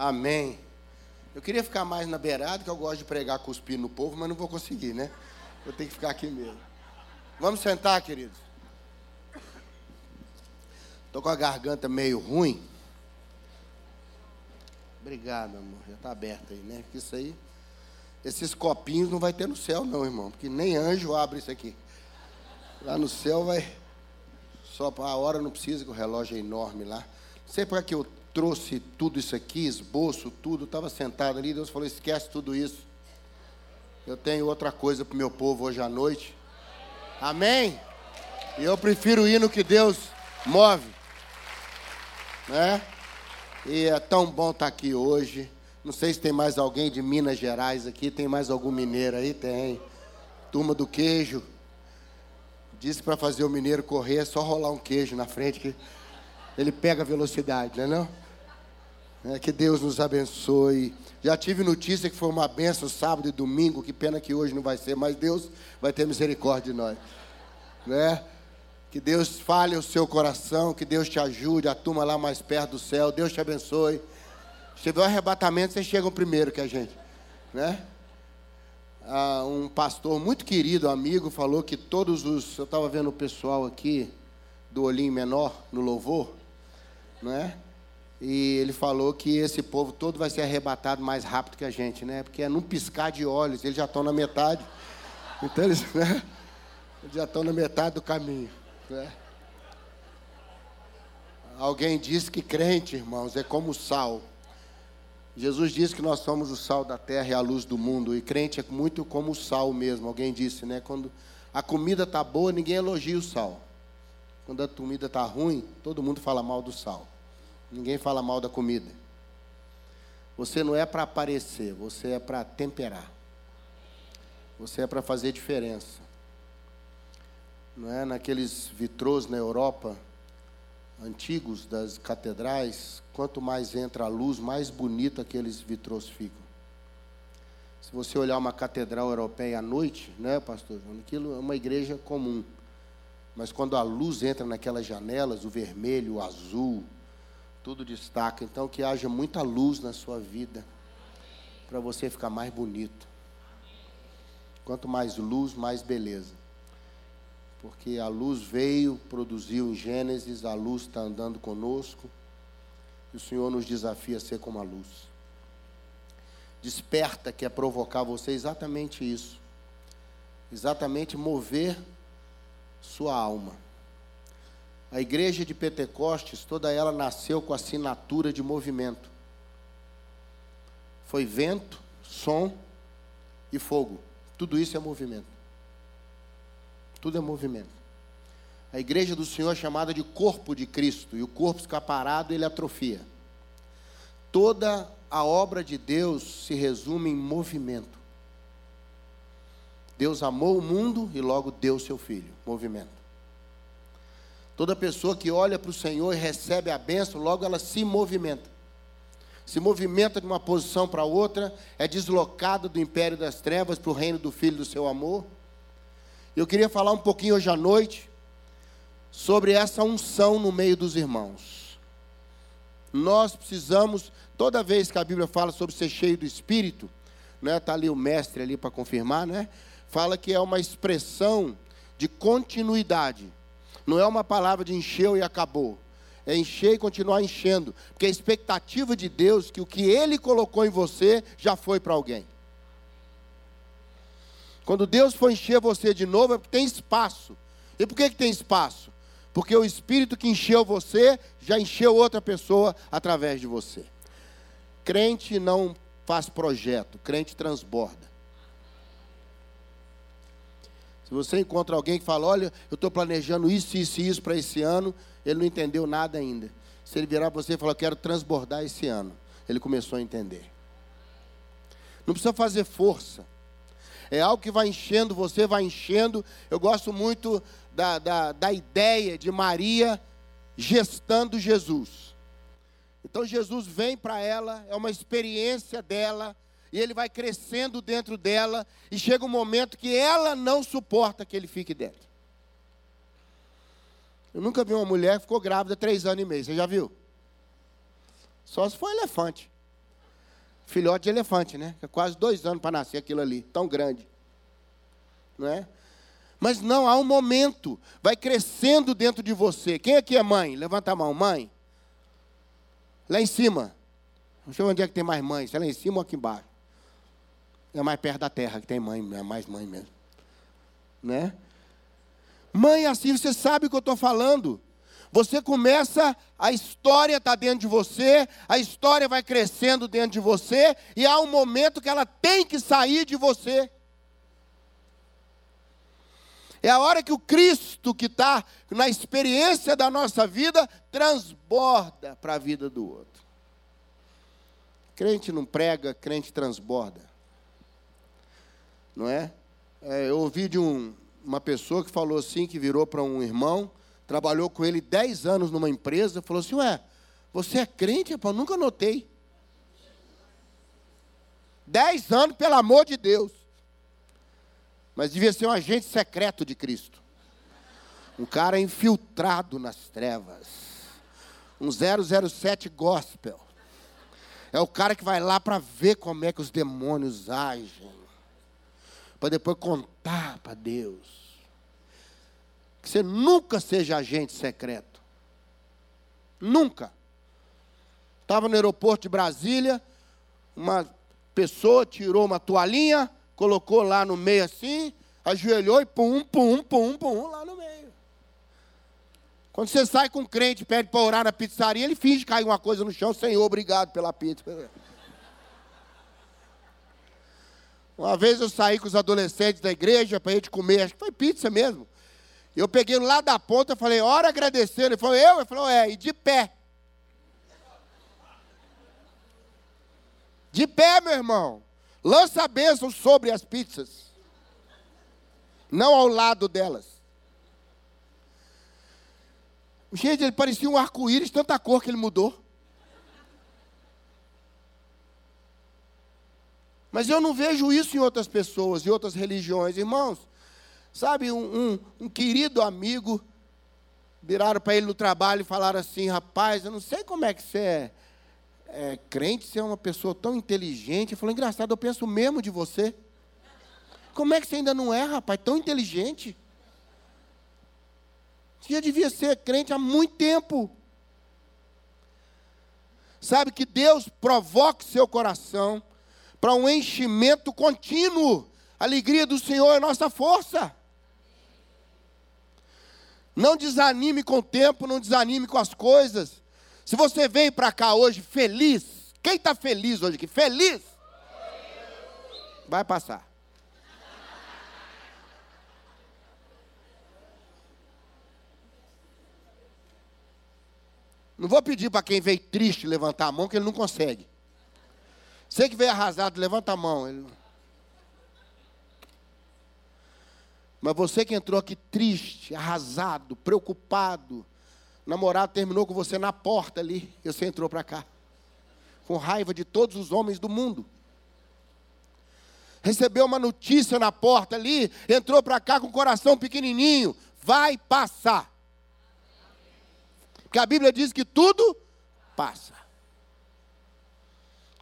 Amém. Eu queria ficar mais na beirada, que eu gosto de pregar cuspindo no povo, mas não vou conseguir, né? Eu tenho que ficar aqui mesmo. Vamos sentar, queridos. Estou com a garganta meio ruim. Obrigado, amor. Já está aberto aí, né? Porque isso aí, esses copinhos não vai ter no céu, não, irmão. Porque nem anjo abre isso aqui. Lá no céu vai. Só a hora não precisa, que o relógio é enorme lá. Não sei para que eu trouxe tudo isso aqui, esboço, tudo. Estava sentado ali, Deus falou: esquece tudo isso. Eu tenho outra coisa para o meu povo hoje à noite. Amém? E eu prefiro ir no que Deus move. Né? E é tão bom estar aqui hoje. Não sei se tem mais alguém de Minas Gerais aqui. Tem mais algum mineiro aí? Tem. Turma do queijo. Disse para fazer o mineiro correr, é só rolar um queijo na frente que ele pega velocidade, não é não? É, que Deus nos abençoe. Já tive notícia que foi uma benção sábado e domingo, que pena que hoje não vai ser, mas Deus vai ter misericórdia de nós. Né? Que Deus fale o seu coração, que Deus te ajude, a turma lá mais perto do céu, Deus te abençoe. Se tiver um arrebatamento, vocês chegam primeiro que a gente. Né? Ah, um pastor muito querido, amigo, falou que todos os. Eu estava vendo o pessoal aqui do olhinho menor no louvor, não é? E ele falou que esse povo todo vai ser arrebatado mais rápido que a gente, né? Porque é num piscar de olhos, eles já estão na metade. Então eles, né? eles já estão na metade do caminho. Né? Alguém disse que crente, irmãos, é como o sal. Jesus disse que nós somos o sal da terra e a luz do mundo. E crente é muito como o sal mesmo. Alguém disse, né? Quando a comida está boa, ninguém elogia o sal. Quando a comida está ruim, todo mundo fala mal do sal. Ninguém fala mal da comida. Você não é para aparecer, você é para temperar. Você é para fazer diferença não é? naqueles vitrôs na Europa, antigos das catedrais, quanto mais entra a luz, mais bonita aqueles vitrôs ficam. Se você olhar uma catedral europeia à noite, né, pastor Aquilo é uma igreja comum. Mas quando a luz entra naquelas janelas, o vermelho, o azul, tudo destaca. Então, que haja muita luz na sua vida, para você ficar mais bonito. Quanto mais luz, mais beleza porque a luz veio, produziu em Gênesis, a luz está andando conosco, e o Senhor nos desafia a ser como a luz. Desperta quer provocar você exatamente isso, exatamente mover sua alma. A igreja de Pentecostes, toda ela nasceu com assinatura de movimento. Foi vento, som e fogo. Tudo isso é movimento. Tudo é movimento. A igreja do Senhor é chamada de corpo de Cristo, e o corpo fica parado, ele atrofia. Toda a obra de Deus se resume em movimento. Deus amou o mundo e logo deu seu filho. Movimento. Toda pessoa que olha para o Senhor e recebe a bênção, logo ela se movimenta. Se movimenta de uma posição para outra, é deslocada do império das trevas para o reino do Filho do seu amor. Eu queria falar um pouquinho hoje à noite sobre essa unção no meio dos irmãos. Nós precisamos, toda vez que a Bíblia fala sobre ser cheio do Espírito, né, tá ali o mestre ali para confirmar, né? Fala que é uma expressão de continuidade. Não é uma palavra de encheu e acabou. É encher e continuar enchendo, porque a expectativa de Deus que o que ele colocou em você já foi para alguém. Quando Deus for encher você de novo, é porque tem espaço. E por que, que tem espaço? Porque o Espírito que encheu você já encheu outra pessoa através de você. Crente não faz projeto, crente transborda. Se você encontra alguém que fala, olha, eu estou planejando isso, isso e isso para esse ano, ele não entendeu nada ainda. Se ele virar para você e falar, quero transbordar esse ano, ele começou a entender. Não precisa fazer força. É algo que vai enchendo você, vai enchendo. Eu gosto muito da, da, da ideia de Maria gestando Jesus. Então Jesus vem para ela, é uma experiência dela, e ele vai crescendo dentro dela, e chega um momento que ela não suporta que ele fique dentro. Eu nunca vi uma mulher que ficou grávida três anos e meio, você já viu? Só se for elefante. filhote de elefante, né? É quase dois anos para nascer aquilo ali, tão grande. Não é? Mas não, há um momento, vai crescendo dentro de você. Quem aqui é mãe? Levanta a mão, mãe. Lá em cima. Não sei onde é que tem mais mãe, se é lá em cima ou aqui embaixo. É mais perto da terra que tem mãe, é mais mãe mesmo. Né? Mãe, assim você sabe o que eu estou falando. Você começa, a história está dentro de você, a história vai crescendo dentro de você, e há um momento que ela tem que sair de você. É a hora que o Cristo que está na experiência da nossa vida transborda para a vida do outro. Crente não prega, crente transborda. Não é? é eu ouvi de um, uma pessoa que falou assim, que virou para um irmão, trabalhou com ele 10 anos numa empresa, falou assim, ué, você é crente? Eu nunca notei. 10 anos, pelo amor de Deus mas devia ser um agente secreto de Cristo. Um cara infiltrado nas trevas. Um 007 gospel. É o cara que vai lá para ver como é que os demônios agem. Para depois contar para Deus. Que você nunca seja agente secreto. Nunca. Estava no aeroporto de Brasília, uma pessoa tirou uma toalhinha, colocou lá no meio assim, ajoelhou e pum, pum, pum, pum, lá no meio. Quando você sai com um crente, pede para orar na pizzaria, ele finge cair uma coisa no chão, Senhor, obrigado pela pizza. Uma vez eu saí com os adolescentes da igreja para gente comer, acho que foi pizza mesmo. Eu peguei lá da ponta falei, ora agradecendo. Ele falou, eu? Ele falou, é, e de pé. De pé, meu irmão. Lança a bênção sobre as pizzas, não ao lado delas. Gente, ele parecia um arco-íris, tanta cor que ele mudou. Mas eu não vejo isso em outras pessoas, em outras religiões. Irmãos, sabe, um, um, um querido amigo, viraram para ele no trabalho e falaram assim: rapaz, eu não sei como é que você é é, crente ser uma pessoa tão inteligente. Ele falou, engraçado, eu penso mesmo de você. Como é que você ainda não é, rapaz, tão inteligente? Você já devia ser crente há muito tempo. Sabe que Deus provoque seu coração para um enchimento contínuo. A alegria do Senhor é nossa força. Não desanime com o tempo, não desanime com as coisas. Se você veio para cá hoje feliz, quem está feliz hoje aqui? Feliz? Vai passar. Não vou pedir para quem veio triste levantar a mão, que ele não consegue. Você que veio arrasado, levanta a mão. Ele... Mas você que entrou aqui triste, arrasado, preocupado, namorado terminou com você na porta ali, e você entrou para cá, com raiva de todos os homens do mundo. Recebeu uma notícia na porta ali, entrou para cá com o coração pequenininho, vai passar. Porque a Bíblia diz que tudo passa.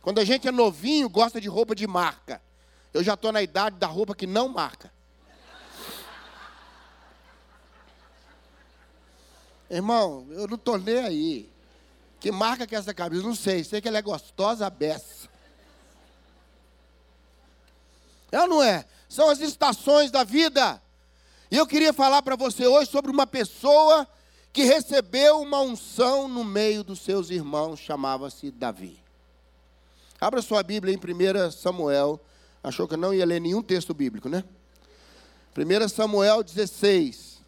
Quando a gente é novinho, gosta de roupa de marca. Eu já estou na idade da roupa que não marca. Irmão, eu não estou nem aí. Que marca que é essa camisa? Não sei. Sei que ela é gostosa a beça. É ou não é? São as estações da vida. E eu queria falar para você hoje sobre uma pessoa que recebeu uma unção no meio dos seus irmãos, chamava-se Davi. Abra sua Bíblia em 1 Samuel. Achou que eu não ia ler nenhum texto bíblico, né? 1 Samuel 16.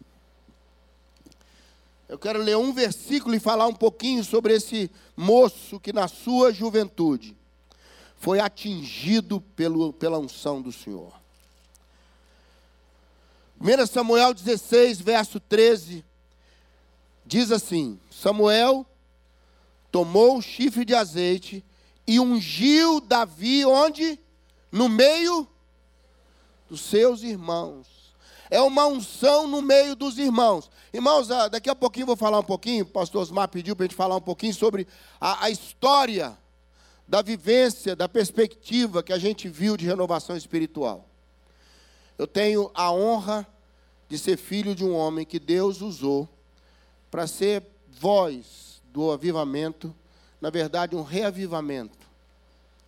Eu quero ler um versículo e falar um pouquinho sobre esse moço que na sua juventude foi atingido pelo, pela unção do Senhor. 1 Samuel 16, verso 13, diz assim: Samuel tomou o chifre de azeite e ungiu Davi onde? No meio dos seus irmãos é uma unção no meio dos irmãos. Irmãos, ah, daqui a pouquinho vou falar um pouquinho, o pastor Osmar pediu para a gente falar um pouquinho sobre a, a história da vivência, da perspectiva que a gente viu de renovação espiritual. Eu tenho a honra de ser filho de um homem que Deus usou para ser voz do avivamento, na verdade, um reavivamento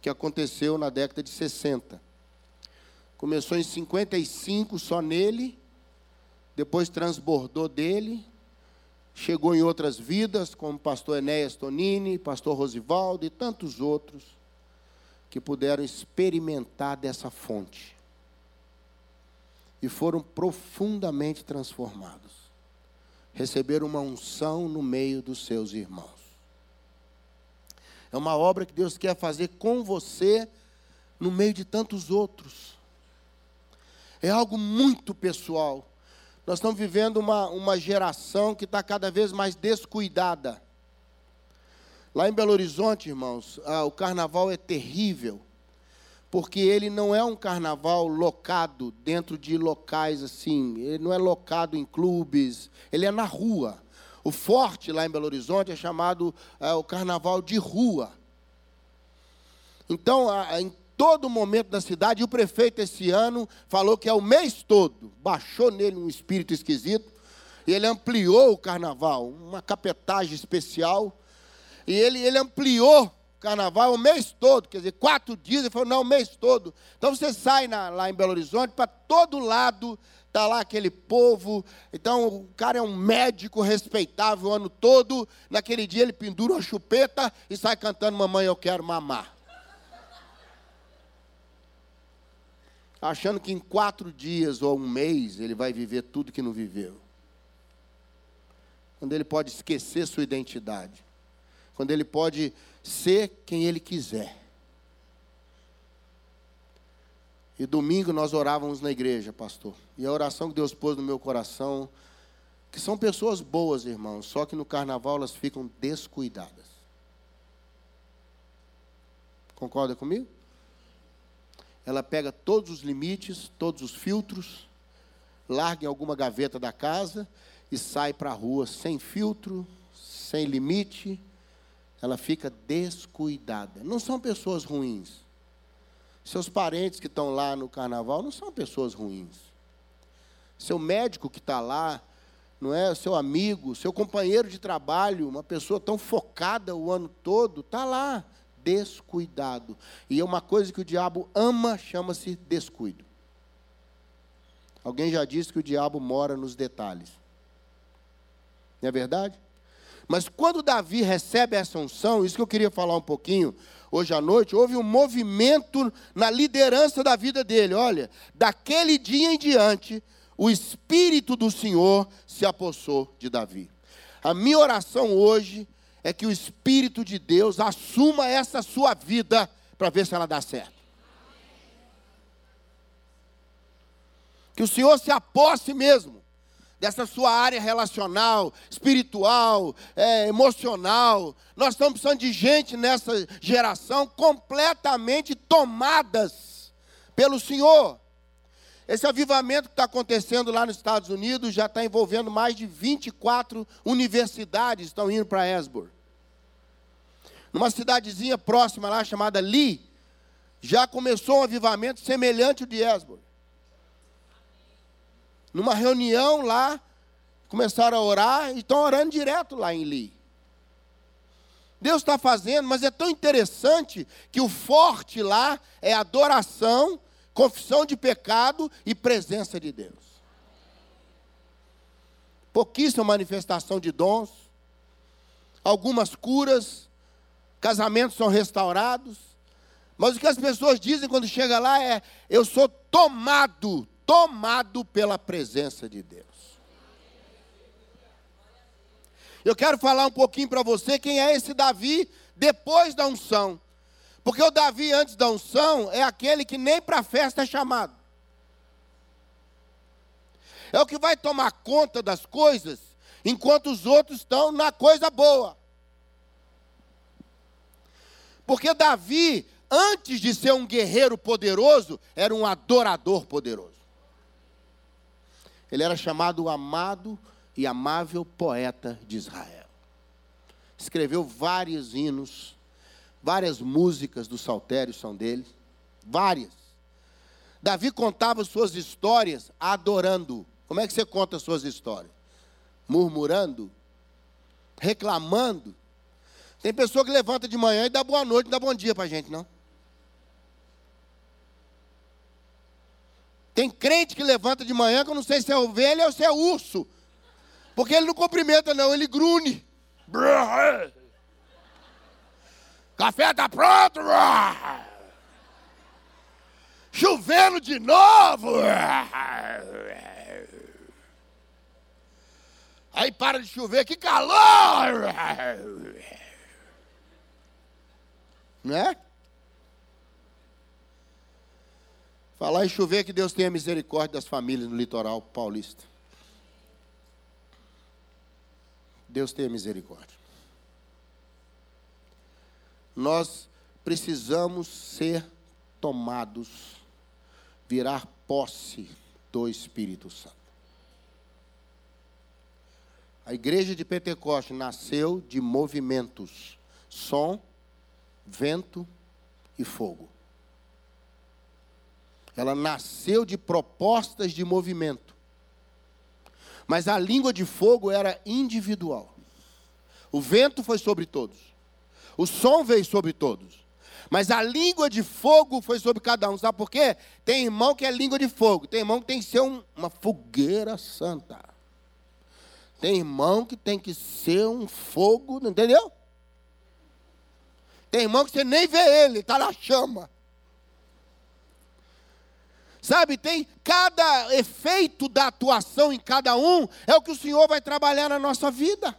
que aconteceu na década de 60. Começou em 55 só nele, depois transbordou dele, chegou em outras vidas, como pastor Enéas Tonini, pastor Rosivaldo e tantos outros que puderam experimentar dessa fonte e foram profundamente transformados. Receberam uma unção no meio dos seus irmãos. É uma obra que Deus quer fazer com você no meio de tantos outros. É algo muito pessoal. Nós estamos vivendo uma, uma geração que está cada vez mais descuidada. Lá em Belo Horizonte, irmãos, ah, o carnaval é terrível, porque ele não é um carnaval locado dentro de locais assim, ele não é locado em clubes, ele é na rua. O forte lá em Belo Horizonte é chamado ah, o carnaval de rua. Então, ah, em todo momento da cidade. O prefeito, esse ano, falou que é o mês todo. Baixou nele um espírito esquisito. E ele ampliou o carnaval, uma capetagem especial. E ele, ele ampliou o carnaval o mês todo, quer dizer, quatro dias. Ele falou, não, o mês todo. Então você sai na, lá em Belo Horizonte, para todo lado está lá aquele povo. Então, o cara é um médico respeitável o ano todo. Naquele dia, ele pendura uma chupeta e sai cantando: Mamãe, eu quero mamar. achando que em quatro dias ou um mês ele vai viver tudo que não viveu. Quando ele pode esquecer sua identidade. Quando ele pode ser quem ele quiser. E domingo nós orávamos na igreja, pastor. E a oração que Deus pôs no meu coração, que são pessoas boas, irmãos, só que no carnaval elas ficam descuidadas. Concorda comigo? ela pega todos os limites, todos os filtros, larga em alguma gaveta da casa e sai para a rua sem filtro, sem limite. Ela fica descuidada. Não são pessoas ruins. Seus parentes que estão lá no carnaval não são pessoas ruins. Seu médico que está lá, não é? Seu amigo, seu companheiro de trabalho, uma pessoa tão focada o ano todo, está lá descuidado. E é uma coisa que o diabo ama, chama-se descuido. Alguém já disse que o diabo mora nos detalhes. Não é verdade? Mas quando Davi recebe essa unção, isso que eu queria falar um pouquinho hoje à noite, houve um movimento na liderança da vida dele. Olha, daquele dia em diante, o Espírito do Senhor se apossou de Davi. A minha oração hoje é que o Espírito de Deus assuma essa sua vida para ver se ela dá certo. Que o Senhor se aposse mesmo dessa sua área relacional, espiritual, é, emocional. Nós estamos precisando de gente nessa geração completamente tomadas pelo Senhor. Esse avivamento que está acontecendo lá nos Estados Unidos já está envolvendo mais de 24 universidades estão indo para Esbor. Numa cidadezinha próxima lá chamada Lee, já começou um avivamento semelhante ao de Esbor. Numa reunião lá, começaram a orar e estão orando direto lá em Lee. Deus está fazendo, mas é tão interessante que o forte lá é adoração confissão de pecado e presença de Deus. Pouquíssima manifestação de dons, algumas curas, casamentos são restaurados, mas o que as pessoas dizem quando chega lá é: eu sou tomado, tomado pela presença de Deus. Eu quero falar um pouquinho para você quem é esse Davi depois da unção. Porque o Davi, antes da unção, é aquele que nem para a festa é chamado. É o que vai tomar conta das coisas, enquanto os outros estão na coisa boa. Porque Davi, antes de ser um guerreiro poderoso, era um adorador poderoso. Ele era chamado o amado e amável poeta de Israel. Escreveu vários hinos Várias músicas do Saltério são dele. Várias. Davi contava suas histórias adorando. Como é que você conta suas histórias? Murmurando? Reclamando? Tem pessoa que levanta de manhã e dá boa noite, não dá bom dia para a gente, não. Tem crente que levanta de manhã que eu não sei se é ovelha ou se é urso. Porque ele não cumprimenta, não, ele grune. Café está pronto! Chovendo de novo! Aí para de chover, que calor! Né? Falar em chover, que Deus tenha misericórdia das famílias no litoral paulista. Deus tenha misericórdia. Nós precisamos ser tomados, virar posse do Espírito Santo. A igreja de Pentecoste nasceu de movimentos: som, vento e fogo. Ela nasceu de propostas de movimento. Mas a língua de fogo era individual. O vento foi sobre todos. O som veio sobre todos. Mas a língua de fogo foi sobre cada um. Sabe por quê? Tem irmão que é língua de fogo. Tem irmão que tem que ser um, uma fogueira santa. Tem irmão que tem que ser um fogo, entendeu? Tem irmão que você nem vê ele, está na chama. Sabe, tem cada efeito da atuação em cada um, é o que o Senhor vai trabalhar na nossa vida.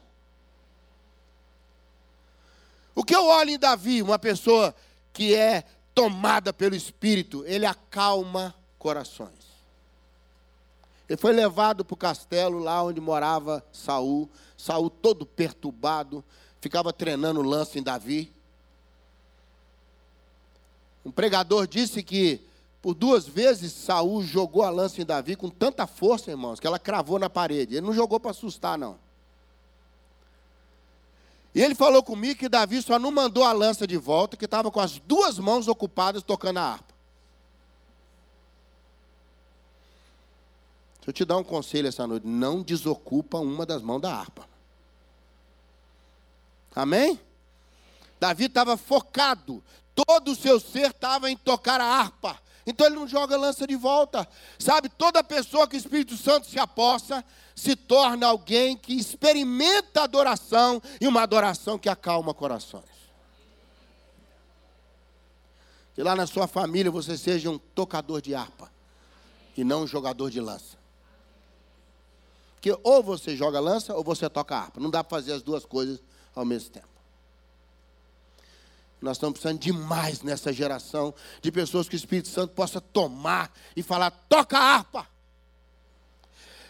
O que eu olho em Davi, uma pessoa que é tomada pelo Espírito, ele acalma corações. Ele foi levado para o castelo, lá onde morava Saul. Saul todo perturbado, ficava treinando lança em Davi. Um pregador disse que por duas vezes Saul jogou a lança em Davi com tanta força, irmãos, que ela cravou na parede. Ele não jogou para assustar, não. E ele falou comigo que Davi só não mandou a lança de volta, que estava com as duas mãos ocupadas tocando a harpa. Deixa eu te dar um conselho essa noite. Não desocupa uma das mãos da harpa. Amém? Davi estava focado. Todo o seu ser estava em tocar a harpa. Então ele não joga lança de volta. Sabe, toda pessoa que o Espírito Santo se aposta se torna alguém que experimenta adoração e uma adoração que acalma corações. Que lá na sua família você seja um tocador de harpa e não um jogador de lança. Porque ou você joga lança ou você toca harpa. Não dá para fazer as duas coisas ao mesmo tempo. Nós estamos precisando demais nessa geração de pessoas que o Espírito Santo possa tomar e falar: toca a harpa.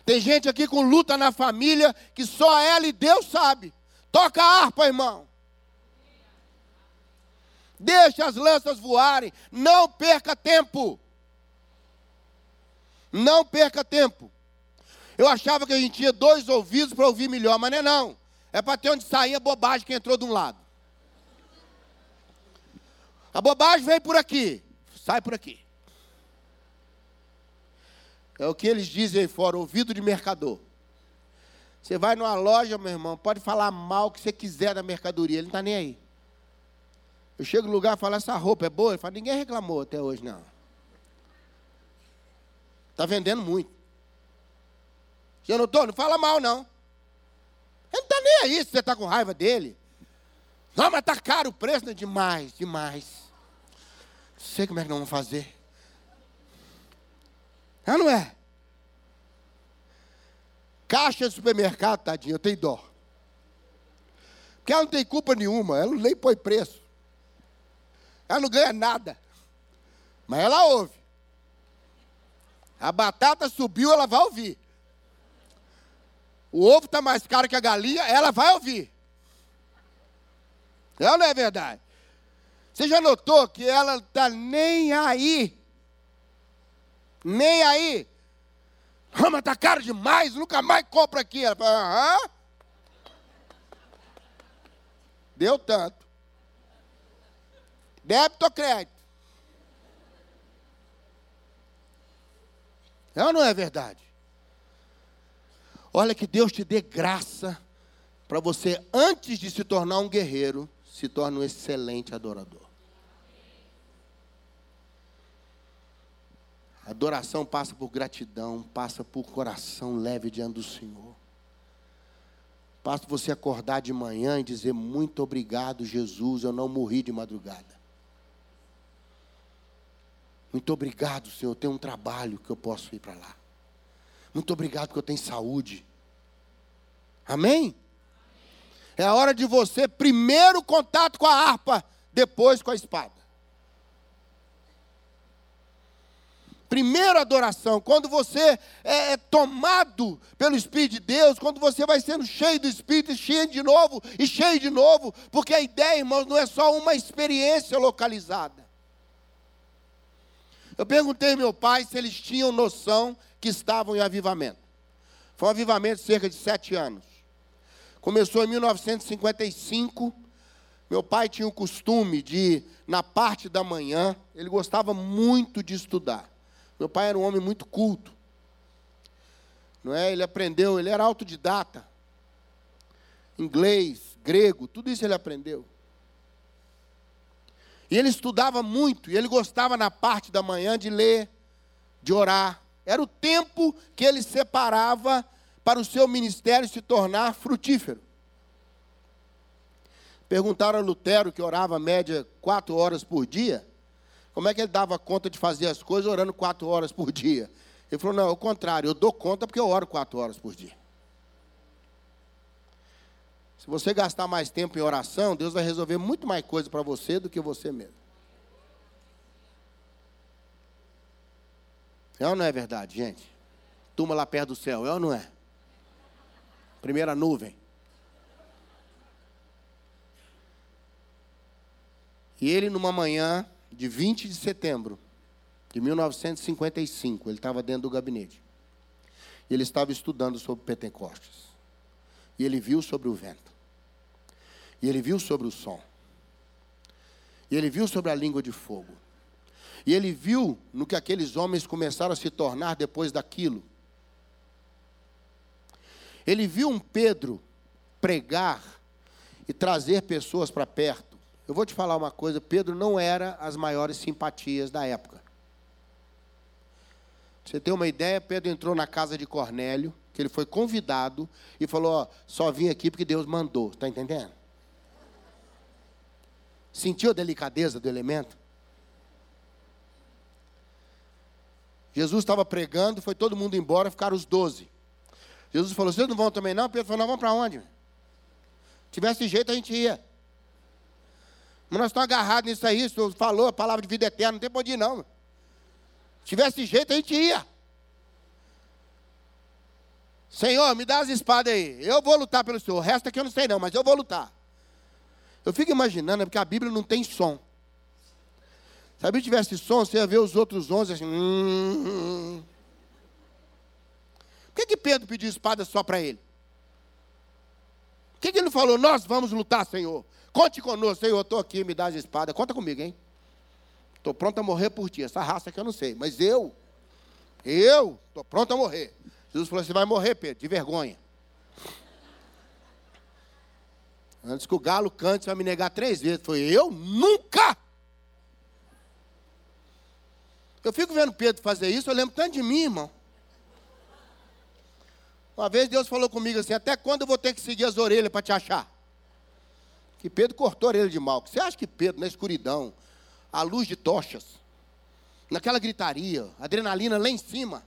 Tem gente aqui com luta na família que só ela e Deus sabe. Toca a harpa, irmão. Deixa as lanças voarem. Não perca tempo. Não perca tempo. Eu achava que a gente tinha dois ouvidos para ouvir melhor, mas não é não. É para ter onde sair a bobagem que entrou de um lado. A bobagem vem por aqui, sai por aqui. É o que eles dizem aí fora, ouvido de mercador. Você vai numa loja, meu irmão, pode falar mal o que você quiser da mercadoria, ele não está nem aí. Eu chego no lugar e falo, essa roupa é boa? Ele fala, ninguém reclamou até hoje, não. Está vendendo muito. Já notou? Não fala mal, não. Ele não está nem aí se você está com raiva dele. Não, mas está caro o preço, né? Demais, demais. Sei como é que nós vamos fazer. É não é? Caixa de supermercado, tadinho, eu tenho dó. Porque ela não tem culpa nenhuma, ela nem põe preço. Ela não ganha nada. Mas ela ouve. A batata subiu, ela vai ouvir o ovo está mais caro que a galinha, ela vai ouvir. É ou não é verdade? Você já notou que ela está nem aí? Nem aí. Ah, mas está caro demais, nunca mais compra aqui. Ela fala, aham. Deu tanto. Débito ou crédito? É ou não é verdade? Olha que Deus te dê graça para você, antes de se tornar um guerreiro, se torne um excelente adorador. Adoração passa por gratidão, passa por coração leve diante do Senhor. Basta você acordar de manhã e dizer: Muito obrigado, Jesus, eu não morri de madrugada. Muito obrigado, Senhor, eu tenho um trabalho que eu posso ir para lá. Muito obrigado que eu tenho saúde. Amém? É a hora de você, primeiro contato com a harpa, depois com a espada. Primeira adoração, quando você é, é tomado pelo Espírito de Deus, quando você vai sendo cheio do Espírito, cheio de novo e cheio de novo, porque a ideia, irmãos, não é só uma experiência localizada. Eu perguntei ao meu pai se eles tinham noção que estavam em avivamento. Foi um avivamento de cerca de sete anos. Começou em 1955. Meu pai tinha o costume de, na parte da manhã, ele gostava muito de estudar. Meu pai era um homem muito culto. Não é? Ele aprendeu, ele era autodidata. Inglês, grego, tudo isso ele aprendeu. E ele estudava muito, e ele gostava na parte da manhã de ler, de orar. Era o tempo que ele separava para o seu ministério se tornar frutífero. Perguntaram a Lutero, que orava média quatro horas por dia, como é que ele dava conta de fazer as coisas orando quatro horas por dia? Ele falou: não, é o contrário, eu dou conta porque eu oro quatro horas por dia. Se você gastar mais tempo em oração, Deus vai resolver muito mais coisa para você do que você mesmo. É ou não é verdade, gente? Turma lá perto do céu, é ou não é? Primeira nuvem. E ele, numa manhã, de 20 de setembro de 1955, ele estava dentro do gabinete. E ele estava estudando sobre Pentecostes. E ele viu sobre o vento. E ele viu sobre o som. E ele viu sobre a língua de fogo. E ele viu no que aqueles homens começaram a se tornar depois daquilo. Ele viu um Pedro pregar e trazer pessoas para perto. Eu vou te falar uma coisa: Pedro não era as maiores simpatias da época. Você ter uma ideia, Pedro entrou na casa de Cornélio, que ele foi convidado, e falou: ó, só vim aqui porque Deus mandou. Está entendendo? Sentiu a delicadeza do elemento? Jesus estava pregando, foi todo mundo embora, ficaram os doze. Jesus falou: vocês não vão também não? Pedro falou: não, vamos para onde? Tivesse jeito, a gente ia. Mas nós estamos agarrados nisso aí, o senhor falou a palavra de vida eterna, não tem pode ir não. Se tivesse jeito, a gente ia. Senhor, me dá as espadas aí. Eu vou lutar pelo Senhor. O resto aqui eu não sei não, mas eu vou lutar. Eu fico imaginando, é porque a Bíblia não tem som. Se a Bíblia tivesse som, você ia ver os outros onze assim. Hum, hum. Por que, que Pedro pediu espada só para ele? Por que, que ele falou, nós vamos lutar, Senhor? Conte conosco, eu estou aqui, me dá as espadas. Conta comigo, hein? Estou pronto a morrer por ti. Essa raça que eu não sei, mas eu, eu estou pronto a morrer. Jesus falou: Você vai morrer, Pedro, de vergonha. Antes que o galo cante, você vai me negar três vezes. Foi eu? Nunca! Eu fico vendo Pedro fazer isso, eu lembro tanto de mim, irmão. Uma vez Deus falou comigo assim: Até quando eu vou ter que seguir as orelhas para te achar? Que Pedro cortou a orelha de mal. Você acha que Pedro, na escuridão, à luz de tochas, naquela gritaria, adrenalina lá em cima,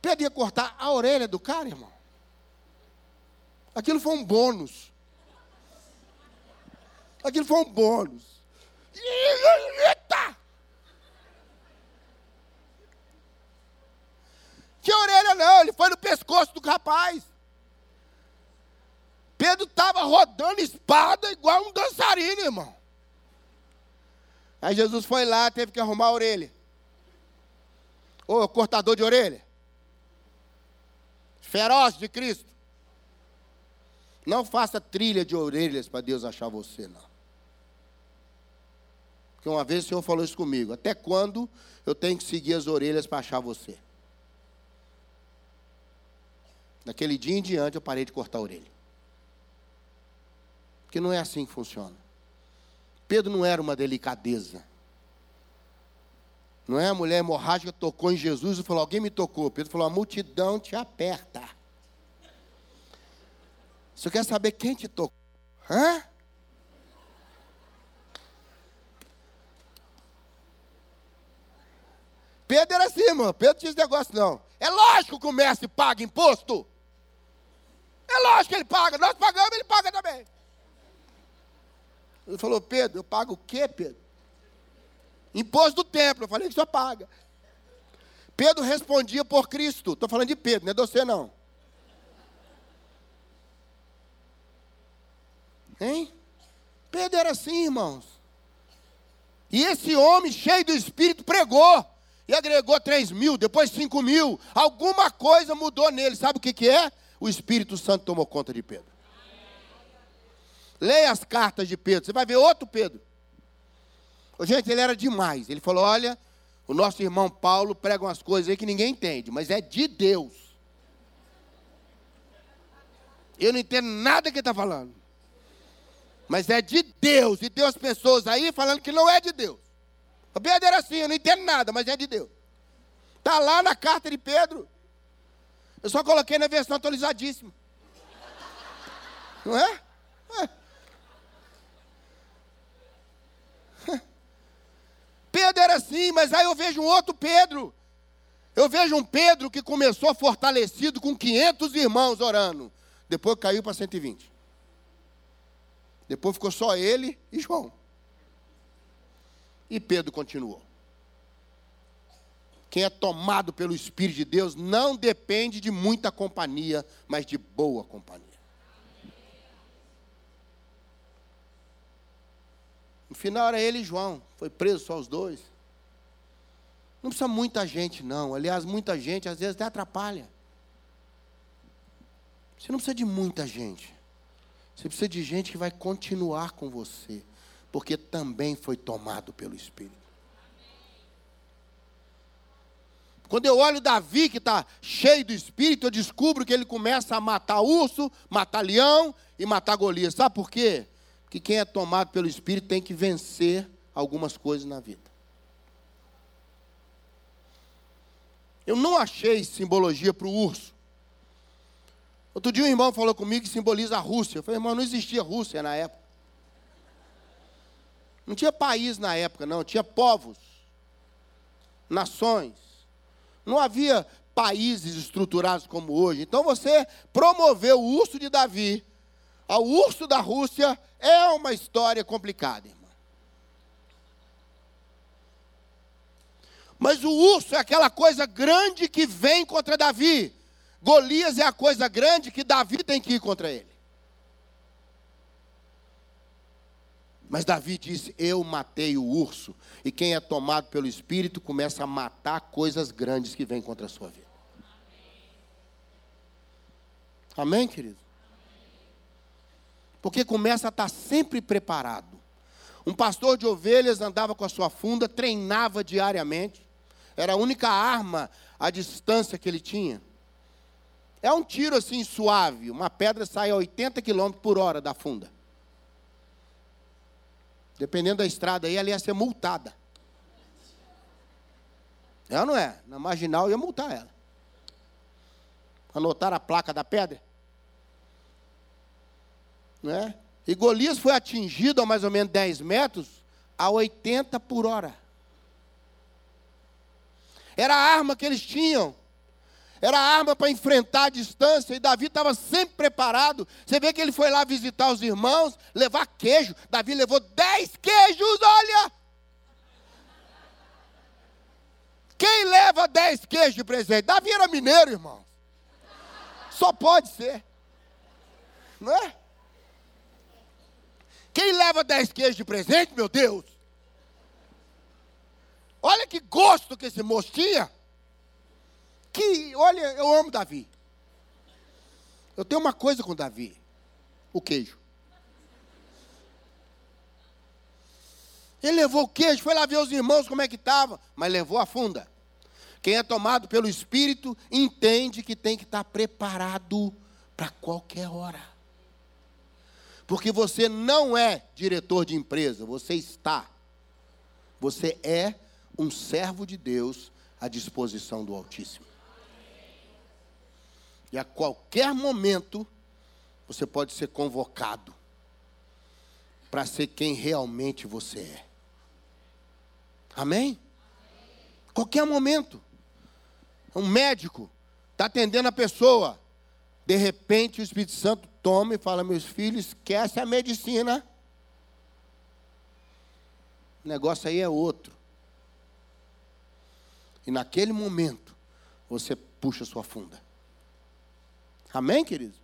Pedro ia cortar a orelha do cara, irmão? Aquilo foi um bônus. Aquilo foi um bônus. Eita! Que orelha não, ele foi no pescoço do rapaz. Pedro estava rodando espada igual um dançarino, irmão. Aí Jesus foi lá, teve que arrumar a orelha. Ô, cortador de orelha. Feroz de Cristo. Não faça trilha de orelhas para Deus achar você, não. Porque uma vez o Senhor falou isso comigo. Até quando eu tenho que seguir as orelhas para achar você? Daquele dia em diante eu parei de cortar a orelha. Porque não é assim que funciona. Pedro não era uma delicadeza. Não é? A mulher hemorrágica tocou em Jesus e falou: Alguém me tocou. Pedro falou: A multidão te aperta. Você quer saber quem te tocou? Hã? Pedro era assim, mano. Pedro tinha esse negócio, não. É lógico que o mestre paga imposto. É lógico que ele paga. Nós pagamos, ele paga também. Ele falou, Pedro, eu pago o quê, Pedro? Imposto do templo. Eu falei que só paga. Pedro respondia por Cristo. Estou falando de Pedro, não é de você não. Hein? Pedro era assim, irmãos. E esse homem cheio do Espírito pregou e agregou 3 mil, depois 5 mil. Alguma coisa mudou nele. Sabe o que, que é? O Espírito Santo tomou conta de Pedro. Leia as cartas de Pedro, você vai ver outro Pedro. Gente, ele era demais. Ele falou: olha, o nosso irmão Paulo prega umas coisas aí que ninguém entende, mas é de Deus. Eu não entendo nada que ele está falando. Mas é de Deus. E tem as pessoas aí falando que não é de Deus. O Pedro era assim, eu não entendo nada, mas é de Deus. Está lá na carta de Pedro. Eu só coloquei na versão atualizadíssima. Não é? é. Pedro era assim, mas aí eu vejo um outro Pedro. Eu vejo um Pedro que começou fortalecido com 500 irmãos orando. Depois caiu para 120. Depois ficou só ele e João. E Pedro continuou. Quem é tomado pelo Espírito de Deus não depende de muita companhia, mas de boa companhia. No final era ele e João, foi preso só os dois. Não precisa muita gente, não. Aliás, muita gente às vezes até atrapalha. Você não precisa de muita gente. Você precisa de gente que vai continuar com você porque também foi tomado pelo Espírito. Quando eu olho Davi, que está cheio do Espírito, eu descubro que ele começa a matar urso, matar leão e matar Golias. Sabe por quê? Porque quem é tomado pelo Espírito tem que vencer algumas coisas na vida. Eu não achei simbologia para o urso. Outro dia um irmão falou comigo que simboliza a Rússia. Eu falei, irmão, não existia Rússia na época. Não tinha país na época, não, tinha povos, nações. Não havia países estruturados como hoje. Então você promoveu o urso de Davi ao urso da Rússia é uma história complicada, irmão. Mas o urso é aquela coisa grande que vem contra Davi. Golias é a coisa grande que Davi tem que ir contra ele. Mas Davi disse: Eu matei o urso. E quem é tomado pelo Espírito começa a matar coisas grandes que vêm contra a sua vida. Amém, querido? Porque começa a estar sempre preparado. Um pastor de ovelhas andava com a sua funda, treinava diariamente. Era a única arma à distância que ele tinha. É um tiro assim suave. Uma pedra sai a 80 km por hora da funda. Dependendo da estrada aí, ela ia ser multada. Ela não é. Na marginal ia multar ela. Anotar a placa da pedra. Não é? E Golias foi atingido a mais ou menos 10 metros a 80 por hora. Era a arma que eles tinham. Era arma para enfrentar a distância e Davi estava sempre preparado. Você vê que ele foi lá visitar os irmãos, levar queijo. Davi levou dez queijos, olha! Quem leva dez queijos de presente? Davi era mineiro, irmão. Só pode ser. Não é? Quem leva dez queijos de presente, meu Deus? Olha que gosto que esse moço tinha que, olha, eu amo Davi. Eu tenho uma coisa com Davi: o queijo. Ele levou o queijo, foi lá ver os irmãos como é que estava, mas levou a funda. Quem é tomado pelo Espírito entende que tem que estar preparado para qualquer hora. Porque você não é diretor de empresa, você está. Você é um servo de Deus à disposição do Altíssimo. E a qualquer momento, você pode ser convocado para ser quem realmente você é. Amém? Qualquer momento. Um médico está atendendo a pessoa. De repente o Espírito Santo toma e fala: Meus filhos, esquece a medicina. O negócio aí é outro. E naquele momento, você puxa sua funda. Amém, querido?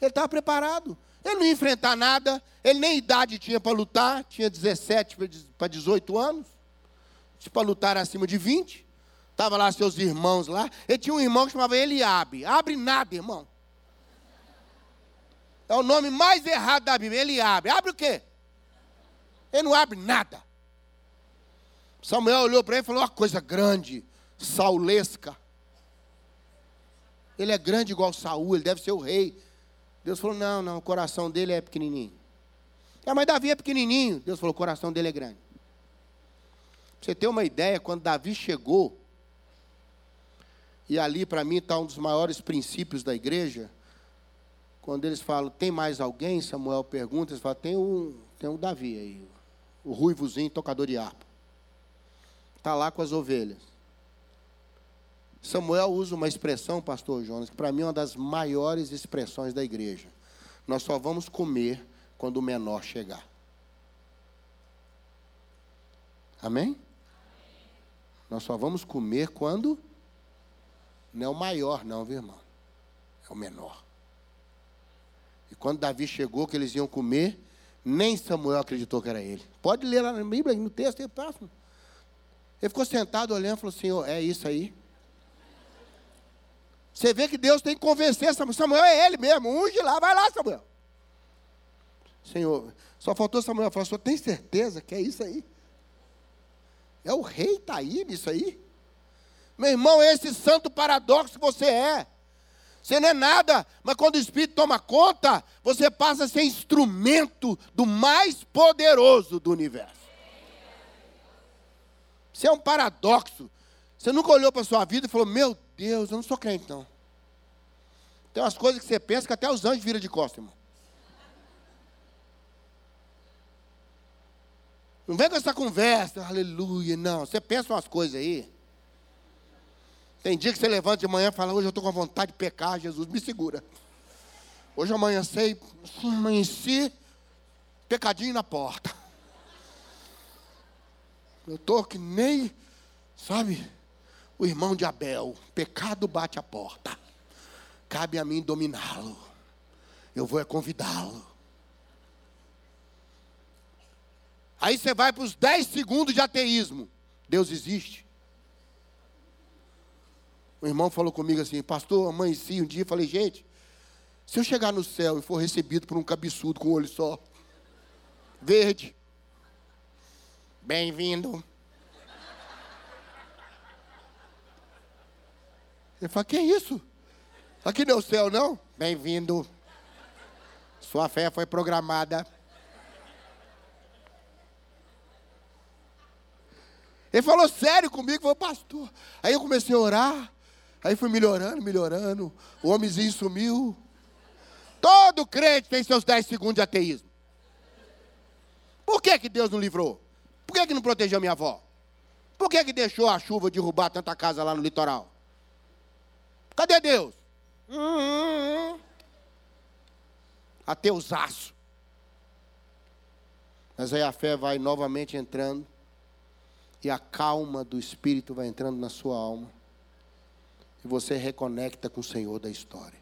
Ele estava preparado. Ele não ia enfrentar nada. Ele nem idade tinha para lutar. Tinha 17 para 18 anos. Para lutar acima de 20. Estava lá seus irmãos lá. Ele tinha um irmão que chamava Eliabe. Abre nada, irmão. É o nome mais errado da Bíblia. Eliabe. Abre o quê? Ele não abre nada. Samuel olhou para ele e falou: uma coisa grande, saulesca. Ele é grande igual Saul, ele deve ser o rei. Deus falou: não, não, o coração dele é pequenininho. É, mas Davi é pequenininho. Deus falou: o coração dele é grande. Pra você ter uma ideia, quando Davi chegou, e ali para mim está um dos maiores princípios da igreja, quando eles falam, tem mais alguém? Samuel pergunta, eles falam, tem um, tem um Davi aí, o ruivozinho, tocador de harpa. Está lá com as ovelhas. Samuel usa uma expressão, pastor Jonas, que para mim é uma das maiores expressões da igreja. Nós só vamos comer quando o menor chegar. Amém? Nós só vamos comer quando não é o maior, não, viu, irmão? É o menor. E quando Davi chegou, que eles iam comer, nem Samuel acreditou que era ele. Pode ler lá na Bíblia, no texto, é próximo. Ele ficou sentado olhando e falou: Senhor, é isso aí? Você vê que Deus tem que convencer Samuel. Samuel é ele mesmo. Unge lá, vai lá, Samuel. Senhor, só faltou Samuel falar: Senhor, tem certeza que é isso aí? É o rei está aí nisso aí? Meu irmão, é esse santo paradoxo que você é. Você não é nada, mas quando o Espírito toma conta, você passa a ser instrumento do mais poderoso do universo. Isso é um paradoxo. Você nunca olhou para a sua vida e falou: Meu Deus, eu não sou crente, não. Tem umas coisas que você pensa que até os anjos viram de costas, irmão. Não vem com essa conversa, aleluia, não. Você pensa umas coisas aí. Tem dia que você levanta de manhã e fala, hoje eu estou com vontade de pecar, Jesus, me segura. Hoje eu amanhecei, amanheci, pecadinho na porta. Eu estou que nem, sabe, o irmão de Abel. Pecado bate a porta. Cabe a mim dominá-lo. Eu vou é convidá-lo. Aí você vai para os 10 segundos de ateísmo. Deus existe. O irmão falou comigo assim, pastor, amanheci um dia, falei, gente, se eu chegar no céu e for recebido por um cabeçudo com um olho só, verde, bem-vindo. Ele fala, que é isso? Aqui não é o céu, não? Bem-vindo. Sua fé foi programada. Ele falou sério comigo, falou, pastor. Aí eu comecei a orar. Aí fui melhorando, melhorando. O homenzinho sumiu. Todo crente tem seus 10 segundos de ateísmo. Por que, que Deus não livrou? Por que, que não protegeu minha avó? Por que, que deixou a chuva derrubar tanta casa lá no litoral? Cadê Deus? Ateusaço. Mas aí a fé vai novamente entrando. E a calma do Espírito vai entrando na sua alma e você reconecta com o Senhor da história.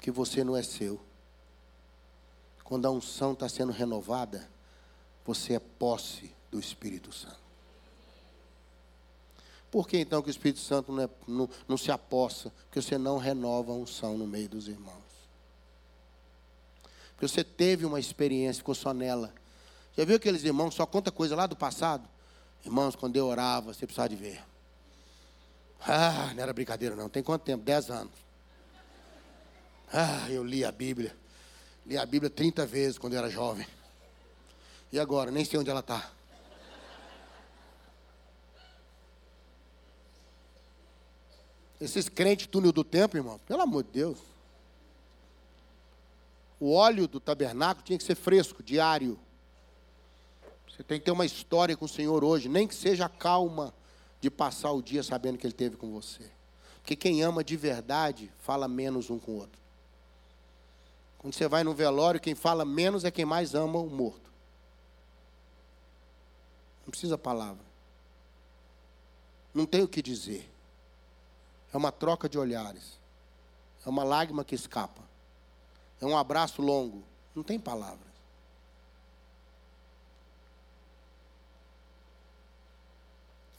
Que você não é seu. Quando a unção está sendo renovada, você é posse do Espírito Santo. Por que então que o Espírito Santo não, é, não, não se apossa? Porque você não renova a unção no meio dos irmãos. Porque você teve uma experiência, ficou só nela. Já viu aqueles irmãos que só conta coisa lá do passado? Irmãos, quando eu orava, você precisava de ver. Ah, não era brincadeira não. Tem quanto tempo? Dez anos. Ah, eu li a Bíblia. Li a Bíblia 30 vezes quando eu era jovem. E agora? Nem sei onde ela está. Esses crentes túnel do tempo, irmão, pelo amor de Deus. O óleo do tabernáculo tinha que ser fresco, diário. Você tem que ter uma história com o Senhor hoje, nem que seja calma de passar o dia sabendo que Ele teve com você. Porque quem ama de verdade fala menos um com o outro. Quando você vai no velório, quem fala menos é quem mais ama o morto. Não precisa palavra. Não tem o que dizer. É uma troca de olhares. É uma lágrima que escapa. É um abraço longo. Não tem palavras.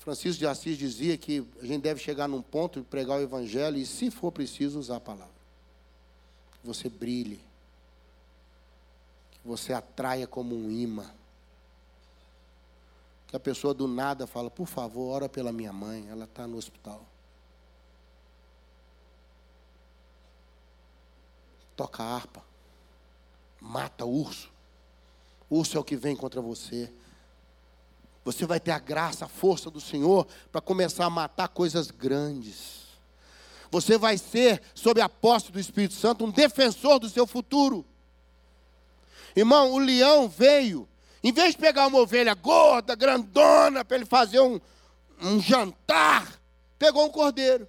Francisco de Assis dizia que a gente deve chegar num ponto de pregar o Evangelho e, se for preciso, usar a palavra. Que você brilhe. Que você atraia como um imã. Que a pessoa do nada fala, por favor, ora pela minha mãe, ela está no hospital. toca a harpa, mata o urso. O urso é o que vem contra você. Você vai ter a graça, a força do Senhor para começar a matar coisas grandes. Você vai ser, sob a posse do Espírito Santo, um defensor do seu futuro. Irmão, o leão veio, em vez de pegar uma ovelha gorda, grandona, para ele fazer um, um jantar, pegou um cordeiro.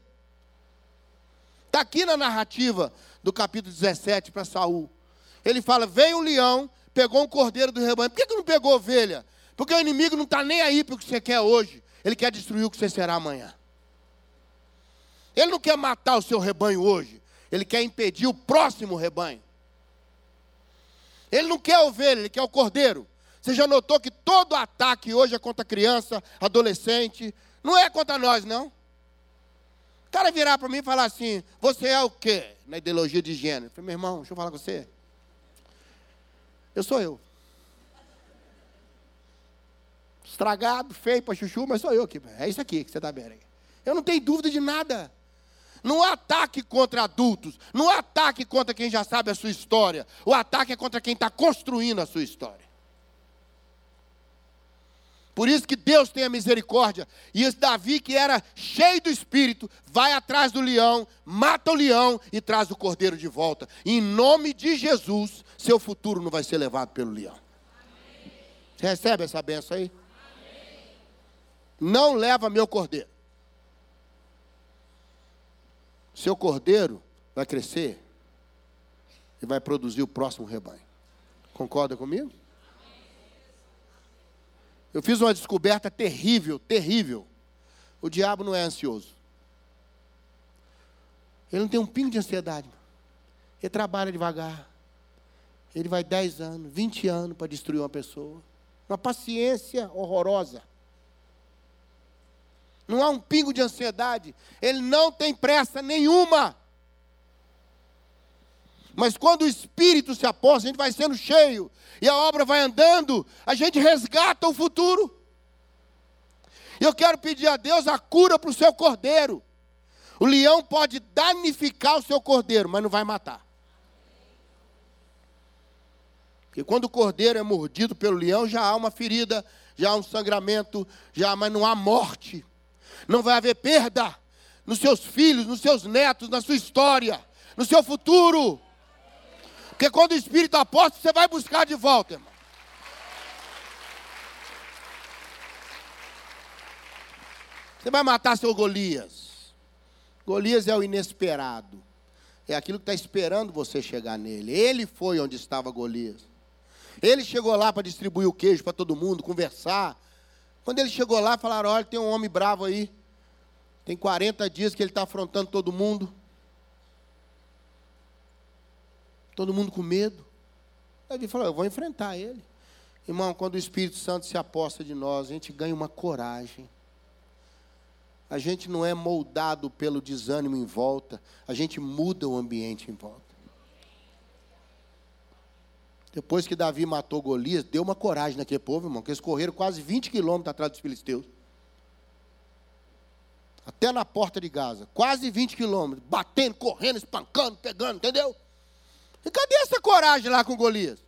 Está aqui na narrativa do capítulo 17 para Saul. Ele fala: veio um leão, pegou um cordeiro do rebanho. Por que, que não pegou ovelha? Porque o inimigo não está nem aí para o que você quer hoje. Ele quer destruir o que você será amanhã. Ele não quer matar o seu rebanho hoje. Ele quer impedir o próximo rebanho. Ele não quer ovelha, ele quer o cordeiro. Você já notou que todo ataque hoje é contra criança, adolescente. Não é contra nós, não. O cara virar para mim e falar assim: Você é o quê? Na ideologia de gênero. Eu falei, meu irmão, deixa eu falar com você. Eu sou eu. Estragado, feio para chuchu, mas sou eu aqui. É isso aqui que você está vendo. Eu não tenho dúvida de nada. Não há ataque contra adultos. Não há ataque contra quem já sabe a sua história. O ataque é contra quem está construindo a sua história. Por isso que Deus tem a misericórdia. E esse Davi, que era cheio do espírito, vai atrás do leão, mata o leão e traz o cordeiro de volta. Em nome de Jesus, seu futuro não vai ser levado pelo leão. Você recebe essa benção aí? Não leva meu cordeiro. Seu cordeiro vai crescer e vai produzir o próximo rebanho. Concorda comigo? Eu fiz uma descoberta terrível, terrível. O diabo não é ansioso. Ele não tem um pingo de ansiedade. Ele trabalha devagar. Ele vai 10 anos, 20 anos para destruir uma pessoa. Uma paciência horrorosa. Não há um pingo de ansiedade. Ele não tem pressa nenhuma. Mas quando o Espírito se aposta, a gente vai sendo cheio e a obra vai andando, a gente resgata o futuro. E eu quero pedir a Deus a cura para o seu cordeiro. O leão pode danificar o seu cordeiro, mas não vai matar. Porque quando o cordeiro é mordido pelo leão, já há uma ferida, já há um sangramento, já, mas não há morte. Não vai haver perda nos seus filhos, nos seus netos, na sua história, no seu futuro. Porque quando o Espírito aposta, você vai buscar de volta, irmão. Você vai matar seu Golias. Golias é o inesperado. É aquilo que está esperando você chegar nele. Ele foi onde estava Golias. Ele chegou lá para distribuir o queijo para todo mundo, conversar. Quando ele chegou lá, falaram: olha, tem um homem bravo aí. Tem 40 dias que ele está afrontando todo mundo. todo mundo com medo. Davi falou: Eu vou enfrentar ele. Irmão, quando o Espírito Santo se aposta de nós, a gente ganha uma coragem. A gente não é moldado pelo desânimo em volta, a gente muda o ambiente em volta. Depois que Davi matou Golias, deu uma coragem naquele povo, irmão, que eles correram quase 20 quilômetros atrás dos filisteus. Até na porta de Gaza, quase 20 quilômetros, batendo, correndo, espancando, pegando, entendeu? E cadê essa coragem lá com Golias?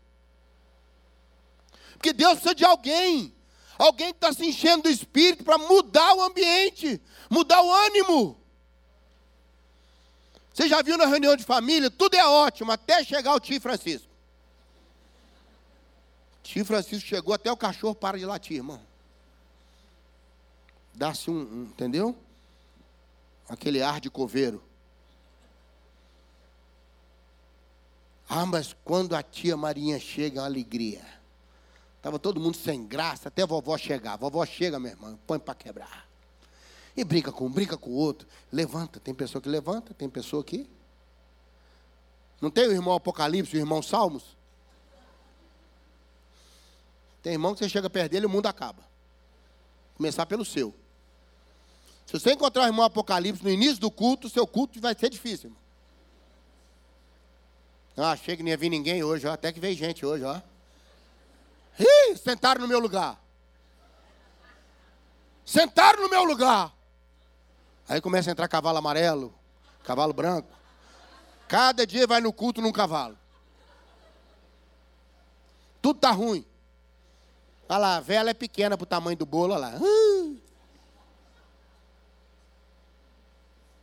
Porque Deus precisa de alguém, alguém que está se enchendo do espírito para mudar o ambiente, mudar o ânimo. Você já viu na reunião de família? Tudo é ótimo, até chegar o tio Francisco. Tio Francisco chegou, até o cachorro para de latir, irmão. Dá-se um, um, entendeu? Aquele ar de coveiro. Ah, mas quando a tia Marinha chega, é uma alegria. Estava todo mundo sem graça, até vovó chegar. Vovó chega, meu irmão, põe para quebrar. E brinca com um, brinca com o outro. Levanta, tem pessoa que levanta, tem pessoa que. Não tem o irmão Apocalipse, o irmão Salmos? Tem irmão que você chega perto dele e o mundo acaba. Começar pelo seu. Se você encontrar o irmão Apocalipse no início do culto, seu culto vai ser difícil, irmão. Ah, achei que não ia vir ninguém hoje, ó. até que veio gente hoje, ó. Ih, sentaram no meu lugar. Sentaram no meu lugar. Aí começa a entrar cavalo amarelo, cavalo branco. Cada dia vai no culto num cavalo. Tudo tá ruim. Olha lá, a vela é pequena para o tamanho do bolo, olha lá.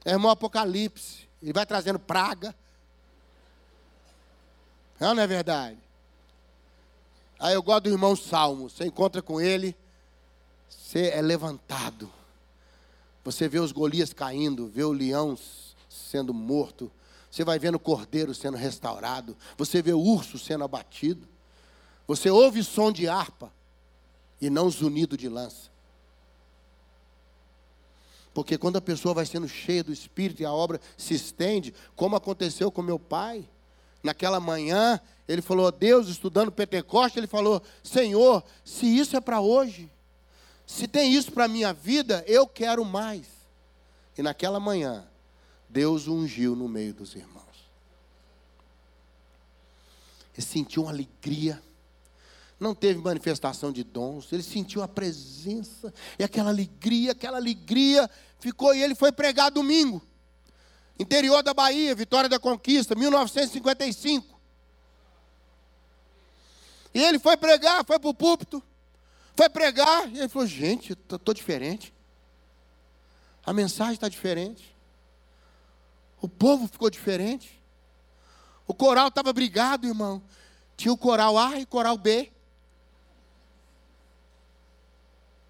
É irmão Apocalipse. Ele vai trazendo praga. Não, não é verdade? Aí eu gosto do irmão Salmo. Você encontra com ele, você é levantado. Você vê os Golias caindo, vê o leão sendo morto. Você vai vendo o cordeiro sendo restaurado. Você vê o urso sendo abatido. Você ouve som de harpa e não zunido de lança. Porque quando a pessoa vai sendo cheia do Espírito e a obra se estende, como aconteceu com meu pai, naquela manhã, ele falou, Deus, estudando Pentecoste, ele falou, Senhor, se isso é para hoje, se tem isso para a minha vida, eu quero mais. E naquela manhã, Deus ungiu no meio dos irmãos. Ele sentiu uma alegria não teve manifestação de dons, ele sentiu a presença e aquela alegria, aquela alegria ficou e ele foi pregar domingo. Interior da Bahia, Vitória da Conquista, 1955. E ele foi pregar, foi para o púlpito, foi pregar, e ele falou: gente, estou diferente. A mensagem está diferente. O povo ficou diferente. O coral estava brigado, irmão. Tinha o coral A e o coral B.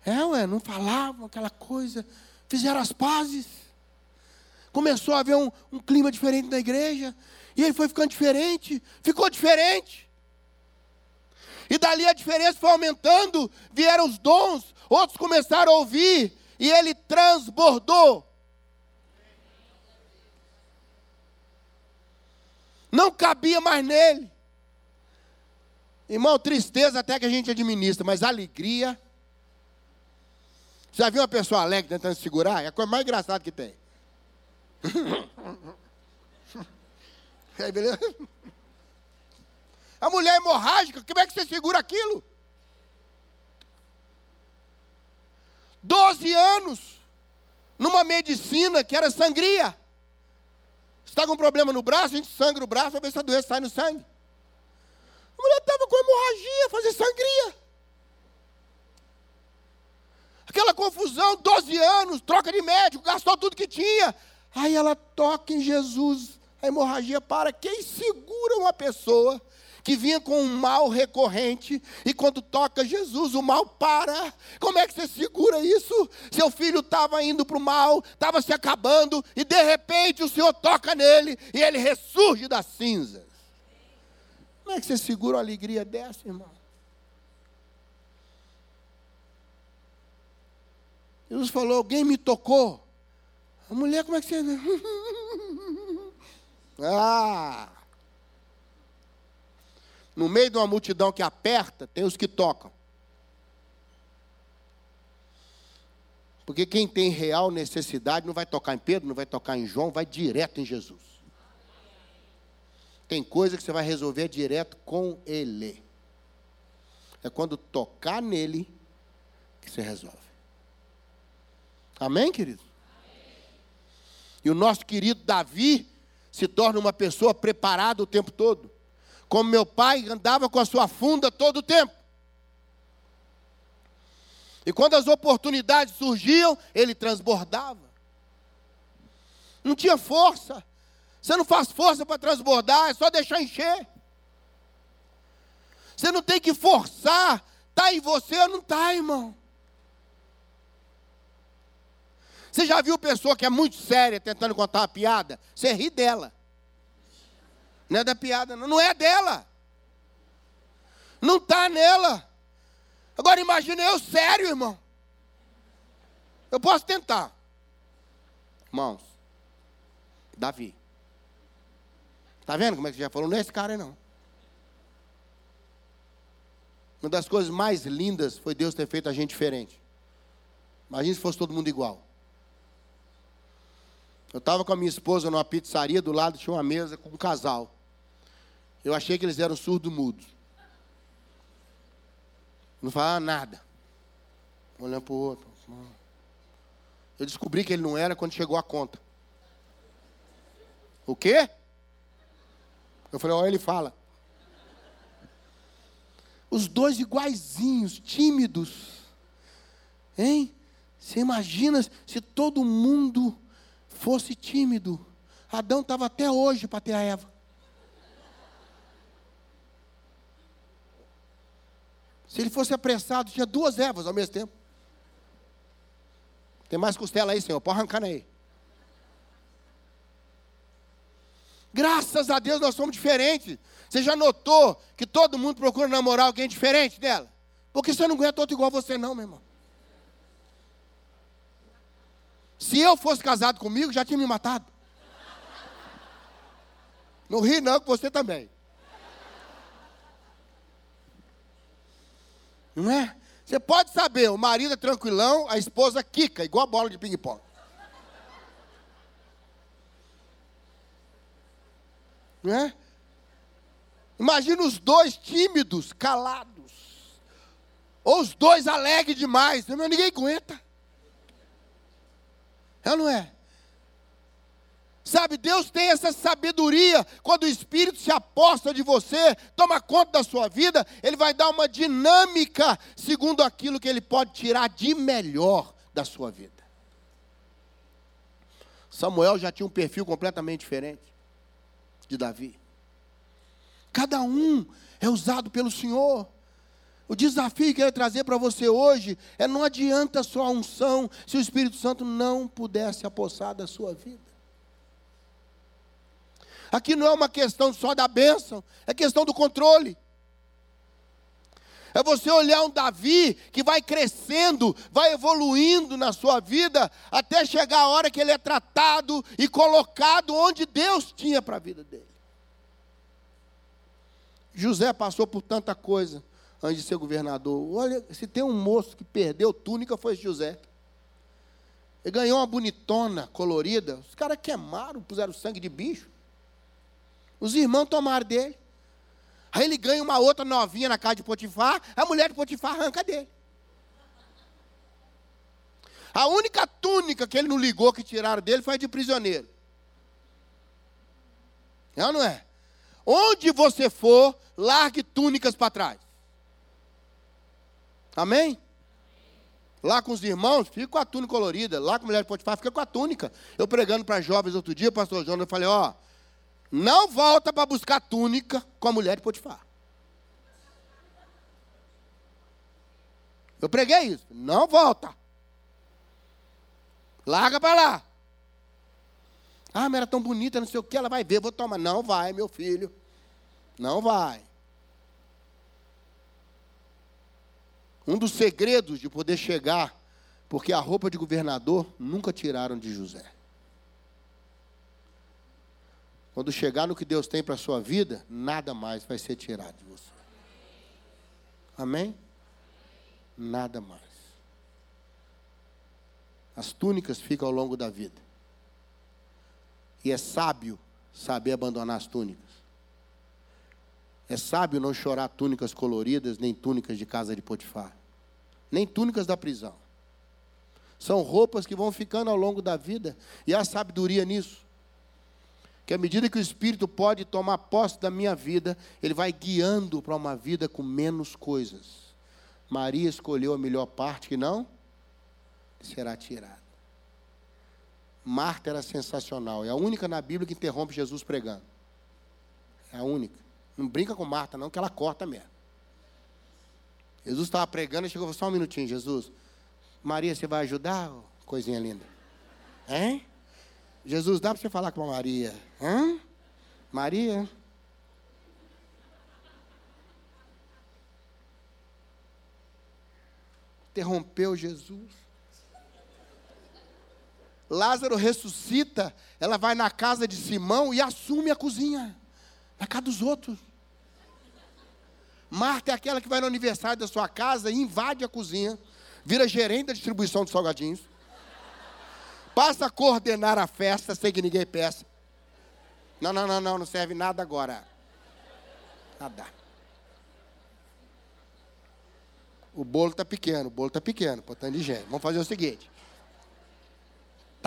É, ué, não falavam aquela coisa. Fizeram as pazes. Começou a haver um, um clima diferente na igreja. E ele foi ficando diferente. Ficou diferente. E dali a diferença foi aumentando. Vieram os dons. Outros começaram a ouvir. E ele transbordou. Não cabia mais nele. Irmão, tristeza até que a gente administra, mas alegria já viu uma pessoa alegre tentando segurar? É a coisa mais engraçada que tem. Aí, beleza? A mulher hemorrágica, como é que você segura aquilo? Doze anos, numa medicina que era sangria. Você está com um problema no braço, a gente sangra o braço para ver se a doença sai no sangue. A mulher estava com hemorragia, fazer sangria. Aquela confusão, 12 anos, troca de médico, gastou tudo que tinha. Aí ela toca em Jesus, a hemorragia para. Quem segura uma pessoa que vinha com um mal recorrente e quando toca Jesus o mal para? Como é que você segura isso? Seu filho estava indo para o mal, estava se acabando e de repente o Senhor toca nele e ele ressurge das cinzas. Como é que você segura uma alegria dessa, irmão? Jesus falou: Alguém me tocou. A mulher, como é que você. ah! No meio de uma multidão que aperta, tem os que tocam. Porque quem tem real necessidade não vai tocar em Pedro, não vai tocar em João, vai direto em Jesus. tem coisa que você vai resolver direto com Ele. É quando tocar nele que você resolve. Amém, querido? E o nosso querido Davi se torna uma pessoa preparada o tempo todo. Como meu pai andava com a sua funda todo o tempo. E quando as oportunidades surgiam, ele transbordava. Não tinha força. Você não faz força para transbordar, é só deixar encher. Você não tem que forçar. Está em você ou não está, irmão? Você já viu pessoa que é muito séria tentando contar uma piada? Você ri dela. Não é da piada, não, não é dela. Não está nela. Agora imagine eu sério, irmão. Eu posso tentar. Irmãos, Davi. Está vendo como é que já falou? Não é esse cara aí, não. Uma das coisas mais lindas foi Deus ter feito a gente diferente. Imagina se fosse todo mundo igual. Eu estava com a minha esposa numa pizzaria, do lado tinha uma mesa com um casal. Eu achei que eles eram surdo-mudos. Não falava nada. Olhando para o outro. Eu descobri que ele não era quando chegou a conta. O quê? Eu falei, olha, ele fala. Os dois iguaizinhos, tímidos. Hein? Você imagina se todo mundo fosse tímido. Adão estava até hoje para ter a Eva. Se ele fosse apressado, tinha duas Evas ao mesmo tempo. Tem mais costela aí, Senhor, pode arrancar aí. Graças a Deus nós somos diferentes. Você já notou que todo mundo procura namorar alguém diferente dela? Porque você não aguenta outro igual você, não, meu irmão. Se eu fosse casado comigo, já tinha me matado. Não ri, não, que você também. Não é? Você pode saber, o marido é tranquilão, a esposa quica, igual a bola de ping-pong. Não é? Imagina os dois tímidos, calados. Ou os dois alegres demais. Ninguém aguenta. É ou não é? Sabe, Deus tem essa sabedoria. Quando o Espírito se aposta de você, toma conta da sua vida, Ele vai dar uma dinâmica segundo aquilo que Ele pode tirar de melhor da sua vida. Samuel já tinha um perfil completamente diferente de Davi. Cada um é usado pelo Senhor. O desafio que eu quero trazer para você hoje é não adianta só a unção se o Espírito Santo não pudesse apossar da sua vida. Aqui não é uma questão só da bênção, é questão do controle. É você olhar um Davi que vai crescendo, vai evoluindo na sua vida, até chegar a hora que ele é tratado e colocado onde Deus tinha para a vida dele. José passou por tanta coisa antes de ser governador. Olha, se tem um moço que perdeu túnica, foi José. Ele ganhou uma bonitona colorida. Os caras queimaram, puseram sangue de bicho. Os irmãos tomaram dele. Aí ele ganha uma outra novinha na casa de Potifar, a mulher de Potifar arranca dele. A única túnica que ele não ligou que tiraram dele foi a de prisioneiro. É ou não é? Onde você for, largue túnicas para trás. Amém? Lá com os irmãos, fica com a túnica colorida. Lá com a mulher de Potifar, fica com a túnica. Eu pregando para jovens outro dia, pastor João, eu falei, ó, não volta para buscar túnica com a mulher de Potifar. Eu preguei isso. Não volta. Larga para lá. Ah, mas era tão bonita, não sei o que, ela vai ver, vou tomar. Não vai, meu filho. Não vai. Um dos segredos de poder chegar, porque a roupa de governador nunca tiraram de José. Quando chegar no que Deus tem para a sua vida, nada mais vai ser tirado de você. Amém? Nada mais. As túnicas ficam ao longo da vida. E é sábio saber abandonar as túnicas. É sábio não chorar túnicas coloridas, nem túnicas de casa de Potifar, nem túnicas da prisão. São roupas que vão ficando ao longo da vida, e há sabedoria nisso. Que à medida que o Espírito pode tomar posse da minha vida, ele vai guiando para uma vida com menos coisas. Maria escolheu a melhor parte que não será tirada. Marta era sensacional, é a única na Bíblia que interrompe Jesus pregando. É a única. Não brinca com Marta, não, que ela corta mesmo. Jesus estava pregando e chegou só um minutinho, Jesus. Maria, você vai ajudar? Coisinha linda. Hein? Jesus, dá para você falar com a Maria? Hã? Maria? Interrompeu Jesus. Lázaro ressuscita, ela vai na casa de Simão e assume a cozinha, na casa dos outros. Marta é aquela que vai no aniversário da sua casa e invade a cozinha, vira gerente da distribuição de salgadinhos, passa a coordenar a festa sem que ninguém peça. Não, não, não, não, não serve nada agora. Nada. O bolo está pequeno, o bolo está pequeno, portanto de gente. Vamos fazer o seguinte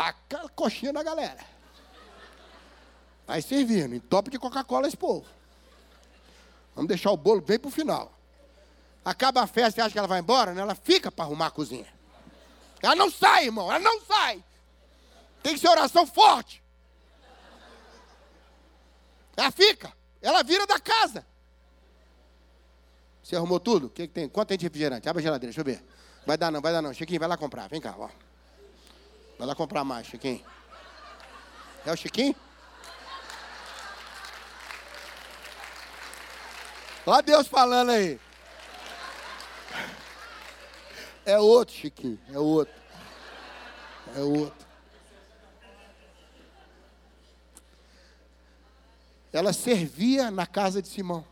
taca a coxinha na galera. Vai servindo, entope de Coca-Cola esse povo. Vamos deixar o bolo bem para o final. Acaba a festa, você acha que ela vai embora? Né? Ela fica para arrumar a cozinha. Ela não sai, irmão, ela não sai. Tem que ser oração forte. Ela fica, ela vira da casa. Você arrumou tudo? O que, que tem? Quanto tem de refrigerante? Abre a geladeira, deixa eu ver. Vai dar não, vai dar não. Chiquinho, vai lá comprar. Vem cá, ó. Vai lá comprar mais, Chiquinho. É o Chiquinho? Olha Deus falando aí. É outro, Chiquinho. É outro. É outro. Ela servia na casa de Simão.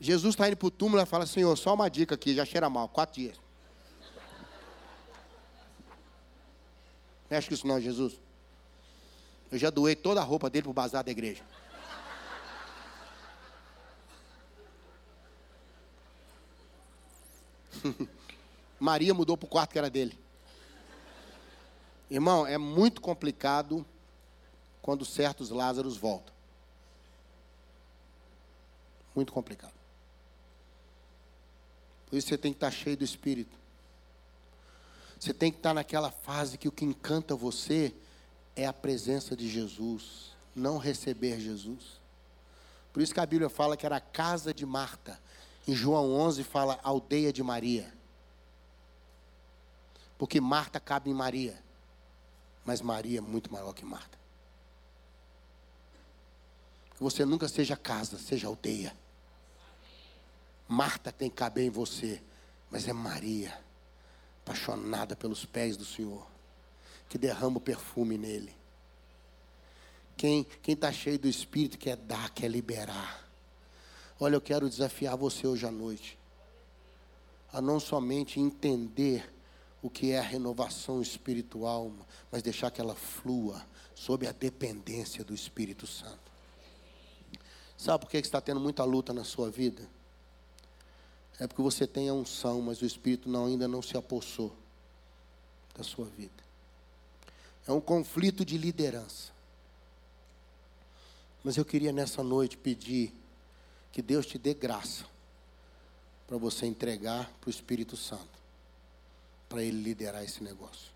Jesus está indo para o túmulo e fala, Senhor, só uma dica aqui, já cheira mal, quatro dias. Mexe com isso não, Jesus. Eu já doei toda a roupa dele para o bazar da igreja. Maria mudou para o quarto que era dele. Irmão, é muito complicado quando certos Lázaros voltam. Muito complicado. Por isso você tem que estar cheio do Espírito. Você tem que estar naquela fase que o que encanta você é a presença de Jesus, não receber Jesus. Por isso que a Bíblia fala que era a casa de Marta. Em João 11 fala aldeia de Maria. Porque Marta cabe em Maria. Mas Maria é muito maior que Marta. Que você nunca seja casa, seja aldeia. Marta tem que caber em você, mas é Maria apaixonada pelos pés do Senhor, que derrama o perfume nele. Quem está cheio do Espírito quer dar, quer liberar. Olha, eu quero desafiar você hoje à noite a não somente entender o que é a renovação espiritual, mas deixar que ela flua sob a dependência do Espírito Santo. Sabe por que está tendo muita luta na sua vida? É porque você tem a unção, mas o Espírito não, ainda não se apossou da sua vida. É um conflito de liderança. Mas eu queria nessa noite pedir que Deus te dê graça para você entregar para o Espírito Santo, para ele liderar esse negócio.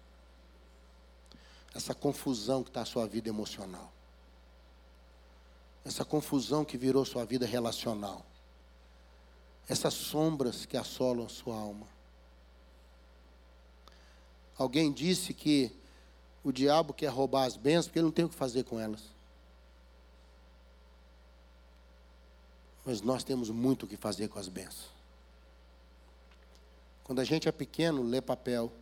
Essa confusão que está a sua vida emocional. Essa confusão que virou sua vida relacional essas sombras que assolam sua alma. Alguém disse que o diabo quer roubar as bênçãos porque ele não tem o que fazer com elas. Mas nós temos muito o que fazer com as bênçãos. Quando a gente é pequeno, lê papel.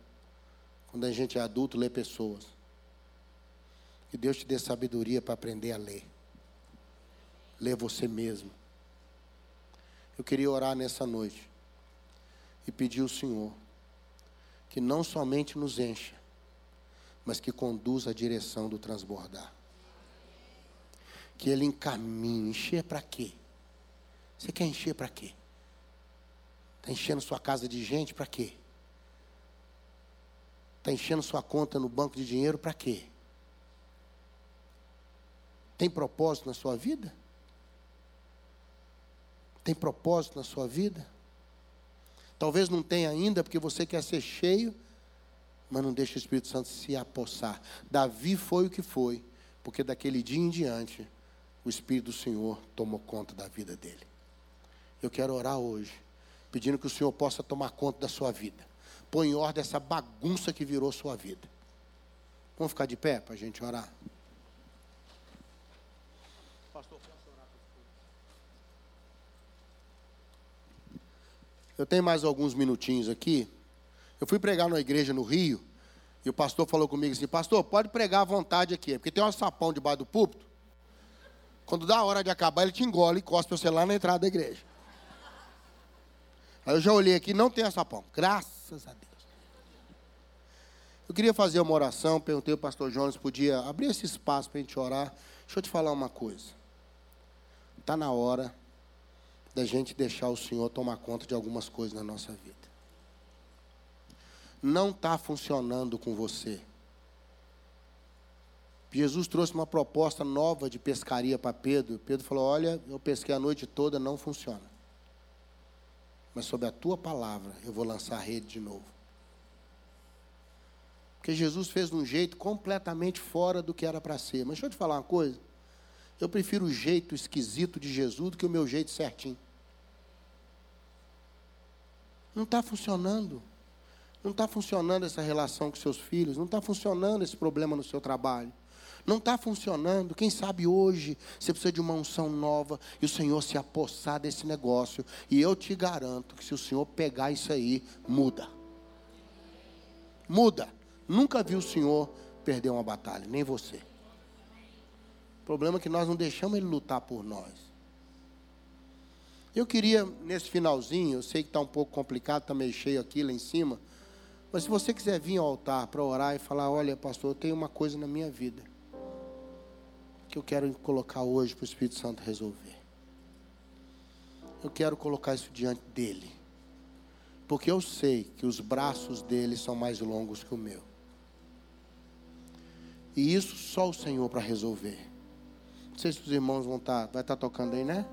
Quando a gente é adulto, lê pessoas. Que Deus te dê sabedoria para aprender a ler. Lê você mesmo. Eu queria orar nessa noite e pedir ao Senhor que não somente nos encha, mas que conduza a direção do transbordar. Que Ele encaminhe, encher para quê? Você quer encher para quê? Está enchendo sua casa de gente para quê? Está enchendo sua conta no banco de dinheiro para quê? Tem propósito na sua vida? Tem propósito na sua vida? Talvez não tenha ainda, porque você quer ser cheio, mas não deixa o Espírito Santo se apossar. Davi foi o que foi, porque daquele dia em diante, o Espírito do Senhor tomou conta da vida dele. Eu quero orar hoje, pedindo que o Senhor possa tomar conta da sua vida. Põe em ordem essa bagunça que virou sua vida. Vamos ficar de pé para a gente orar? Pastor, Eu tenho mais alguns minutinhos aqui. Eu fui pregar numa igreja no Rio, e o pastor falou comigo assim: Pastor, pode pregar à vontade aqui, porque tem um sapão debaixo do púlpito. Quando dá a hora de acabar, ele te engole e cospe você lá na entrada da igreja. Aí eu já olhei aqui, não tem sapão. Graças a Deus. Eu queria fazer uma oração, perguntei ao pastor Jonas se podia abrir esse espaço para a gente orar. Deixa eu te falar uma coisa. Está na hora da gente deixar o Senhor tomar conta de algumas coisas na nossa vida. Não está funcionando com você. Jesus trouxe uma proposta nova de pescaria para Pedro. Pedro falou: Olha, eu pesquei a noite toda, não funciona. Mas sob a tua palavra eu vou lançar a rede de novo. Porque Jesus fez de um jeito completamente fora do que era para ser. Mas deixa eu te falar uma coisa. Eu prefiro o jeito esquisito de Jesus do que o meu jeito certinho. Não está funcionando. Não está funcionando essa relação com seus filhos. Não está funcionando esse problema no seu trabalho. Não está funcionando. Quem sabe hoje você precisa de uma unção nova e o Senhor se apossar desse negócio. E eu te garanto que se o Senhor pegar isso aí, muda. Muda. Nunca vi o Senhor perder uma batalha, nem você. O problema é que nós não deixamos Ele lutar por nós. Eu queria, nesse finalzinho, eu sei que está um pouco complicado, está meio cheio aqui lá em cima, mas se você quiser vir ao altar para orar e falar: Olha, pastor, eu tenho uma coisa na minha vida que eu quero colocar hoje para o Espírito Santo resolver. Eu quero colocar isso diante dele, porque eu sei que os braços dele são mais longos que o meu. E isso só o Senhor para resolver. Não sei se os irmãos vão estar, tá, vai estar tá tocando aí, né?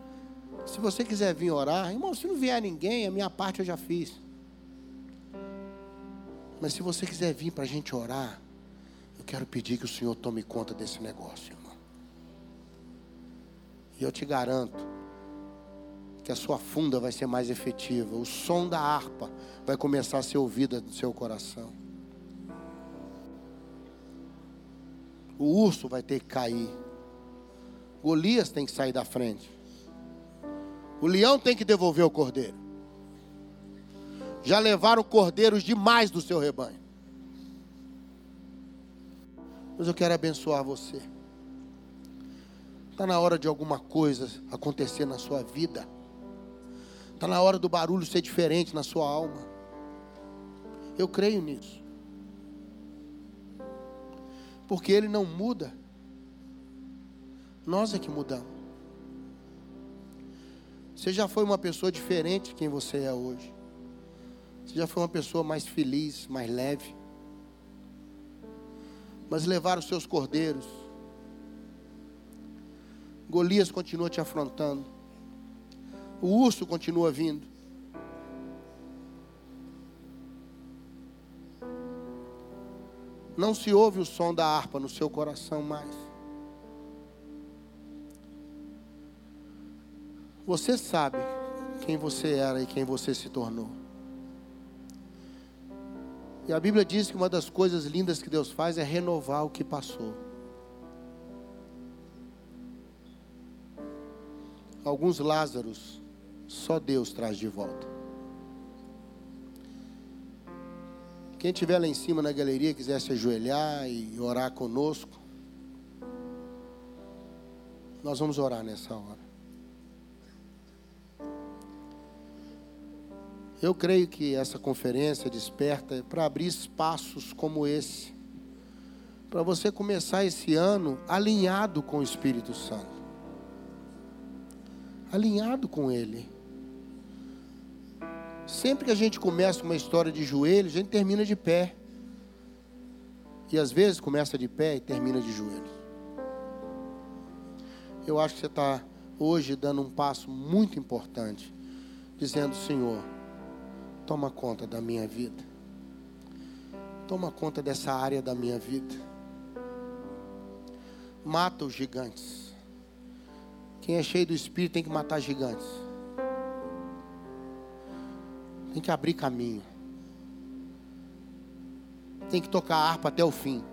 Se você quiser vir orar, irmão, se não vier ninguém, a minha parte eu já fiz. Mas se você quiser vir para a gente orar, eu quero pedir que o Senhor tome conta desse negócio. E eu te garanto que a sua funda vai ser mais efetiva. O som da harpa vai começar a ser ouvido no seu coração. O urso vai ter que cair. Golias tem que sair da frente. O leão tem que devolver o cordeiro. Já levaram cordeiros demais do seu rebanho. Mas eu quero abençoar você. Está na hora de alguma coisa acontecer na sua vida. Está na hora do barulho ser diferente na sua alma. Eu creio nisso. Porque ele não muda. Nós é que mudamos. Você já foi uma pessoa diferente de quem você é hoje. Você já foi uma pessoa mais feliz, mais leve. Mas levar os seus cordeiros. Golias continua te afrontando. O urso continua vindo. Não se ouve o som da harpa no seu coração mais. Você sabe quem você era e quem você se tornou. E a Bíblia diz que uma das coisas lindas que Deus faz é renovar o que passou. Alguns Lázaros, só Deus traz de volta. Quem estiver lá em cima na galeria, quiser se ajoelhar e orar conosco, nós vamos orar nessa hora. Eu creio que essa conferência desperta para abrir espaços como esse, para você começar esse ano alinhado com o Espírito Santo, alinhado com Ele. Sempre que a gente começa uma história de joelhos, a gente termina de pé. E às vezes começa de pé e termina de joelhos. Eu acho que você está hoje dando um passo muito importante, dizendo: Senhor, toma conta da minha vida, toma conta dessa área da minha vida, mata os gigantes. Quem é cheio do Espírito tem que matar gigantes, tem que abrir caminho, tem que tocar a harpa até o fim.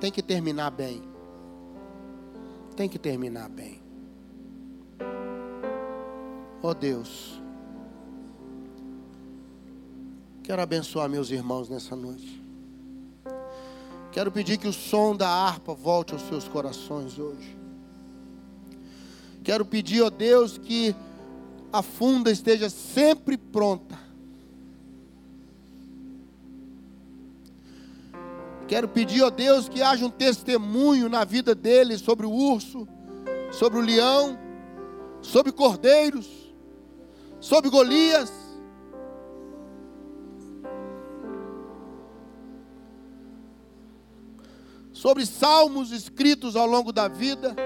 Tem que terminar bem. Tem que terminar bem. Oh Deus. Quero abençoar meus irmãos nessa noite. Quero pedir que o som da harpa volte aos seus corações hoje. Quero pedir, ó Deus, que a funda esteja sempre pronta Quero pedir, ó Deus, que haja um testemunho na vida deles sobre o urso, sobre o leão, sobre cordeiros, sobre Golias. Sobre salmos escritos ao longo da vida.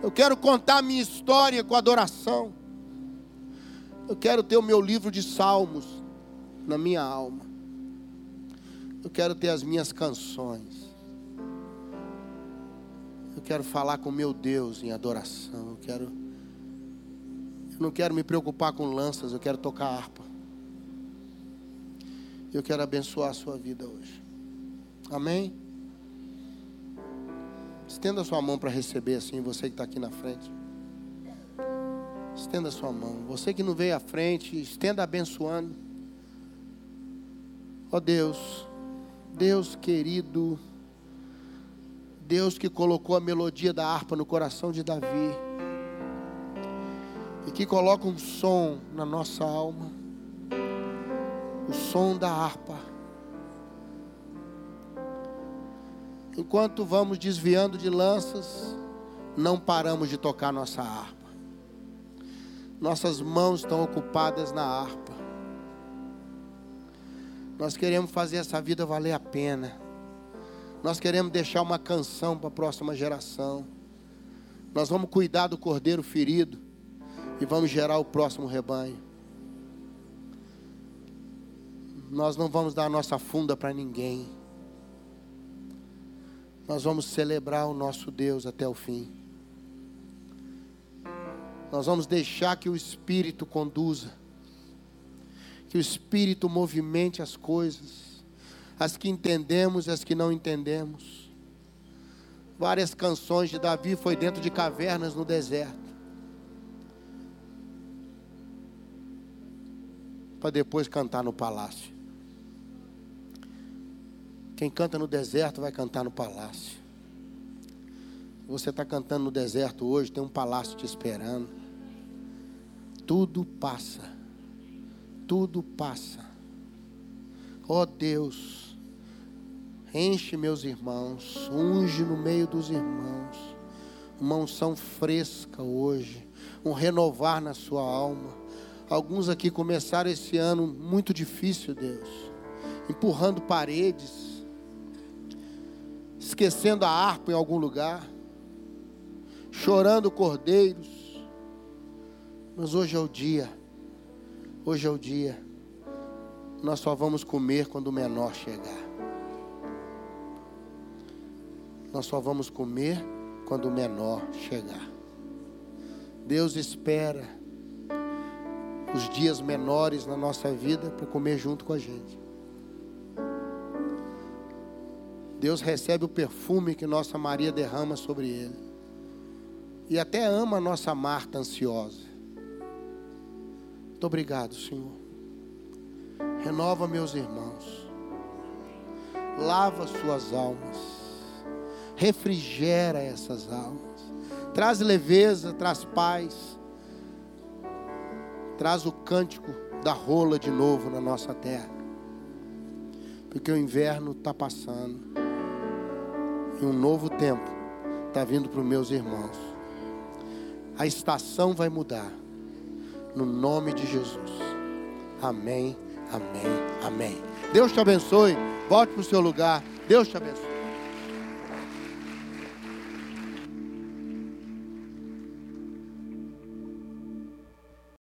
Eu quero contar minha história com adoração. Eu quero ter o meu livro de salmos na minha alma. Eu quero ter as minhas canções. Eu quero falar com meu Deus em adoração. Eu quero. Eu não quero me preocupar com lanças, eu quero tocar harpa. Eu quero abençoar a sua vida hoje. Amém? Estenda sua mão para receber assim, você que está aqui na frente. Estenda sua mão. Você que não veio à frente, estenda abençoando. Ó oh Deus, Deus querido, Deus que colocou a melodia da harpa no coração de Davi, e que coloca um som na nossa alma, o som da harpa. Enquanto vamos desviando de lanças, não paramos de tocar nossa harpa. Nossas mãos estão ocupadas na harpa. Nós queremos fazer essa vida valer a pena. Nós queremos deixar uma canção para a próxima geração. Nós vamos cuidar do cordeiro ferido e vamos gerar o próximo rebanho. Nós não vamos dar a nossa funda para ninguém. Nós vamos celebrar o nosso Deus até o fim. Nós vamos deixar que o Espírito conduza que o Espírito movimente as coisas, as que entendemos e as que não entendemos. Várias canções de Davi foi dentro de cavernas no deserto. Para depois cantar no palácio. Quem canta no deserto vai cantar no palácio. Você está cantando no deserto hoje, tem um palácio te esperando. Tudo passa tudo passa. Ó oh Deus, enche meus irmãos, unge no meio dos irmãos, uma unção fresca hoje, um renovar na sua alma. Alguns aqui começaram esse ano muito difícil, Deus, empurrando paredes, esquecendo a harpa em algum lugar, chorando cordeiros, mas hoje é o dia Hoje é o dia. Nós só vamos comer quando o menor chegar. Nós só vamos comer quando o menor chegar. Deus espera os dias menores na nossa vida para comer junto com a gente. Deus recebe o perfume que nossa Maria derrama sobre ele. E até ama a nossa Marta ansiosa. Muito obrigado, Senhor. Renova meus irmãos. Lava suas almas. Refrigera essas almas. Traz leveza, traz paz. Traz o cântico da rola de novo na nossa terra. Porque o inverno está passando. E um novo tempo está vindo para os meus irmãos. A estação vai mudar. No nome de Jesus. Amém, amém, amém. Deus te abençoe. Volte para o seu lugar. Deus te abençoe.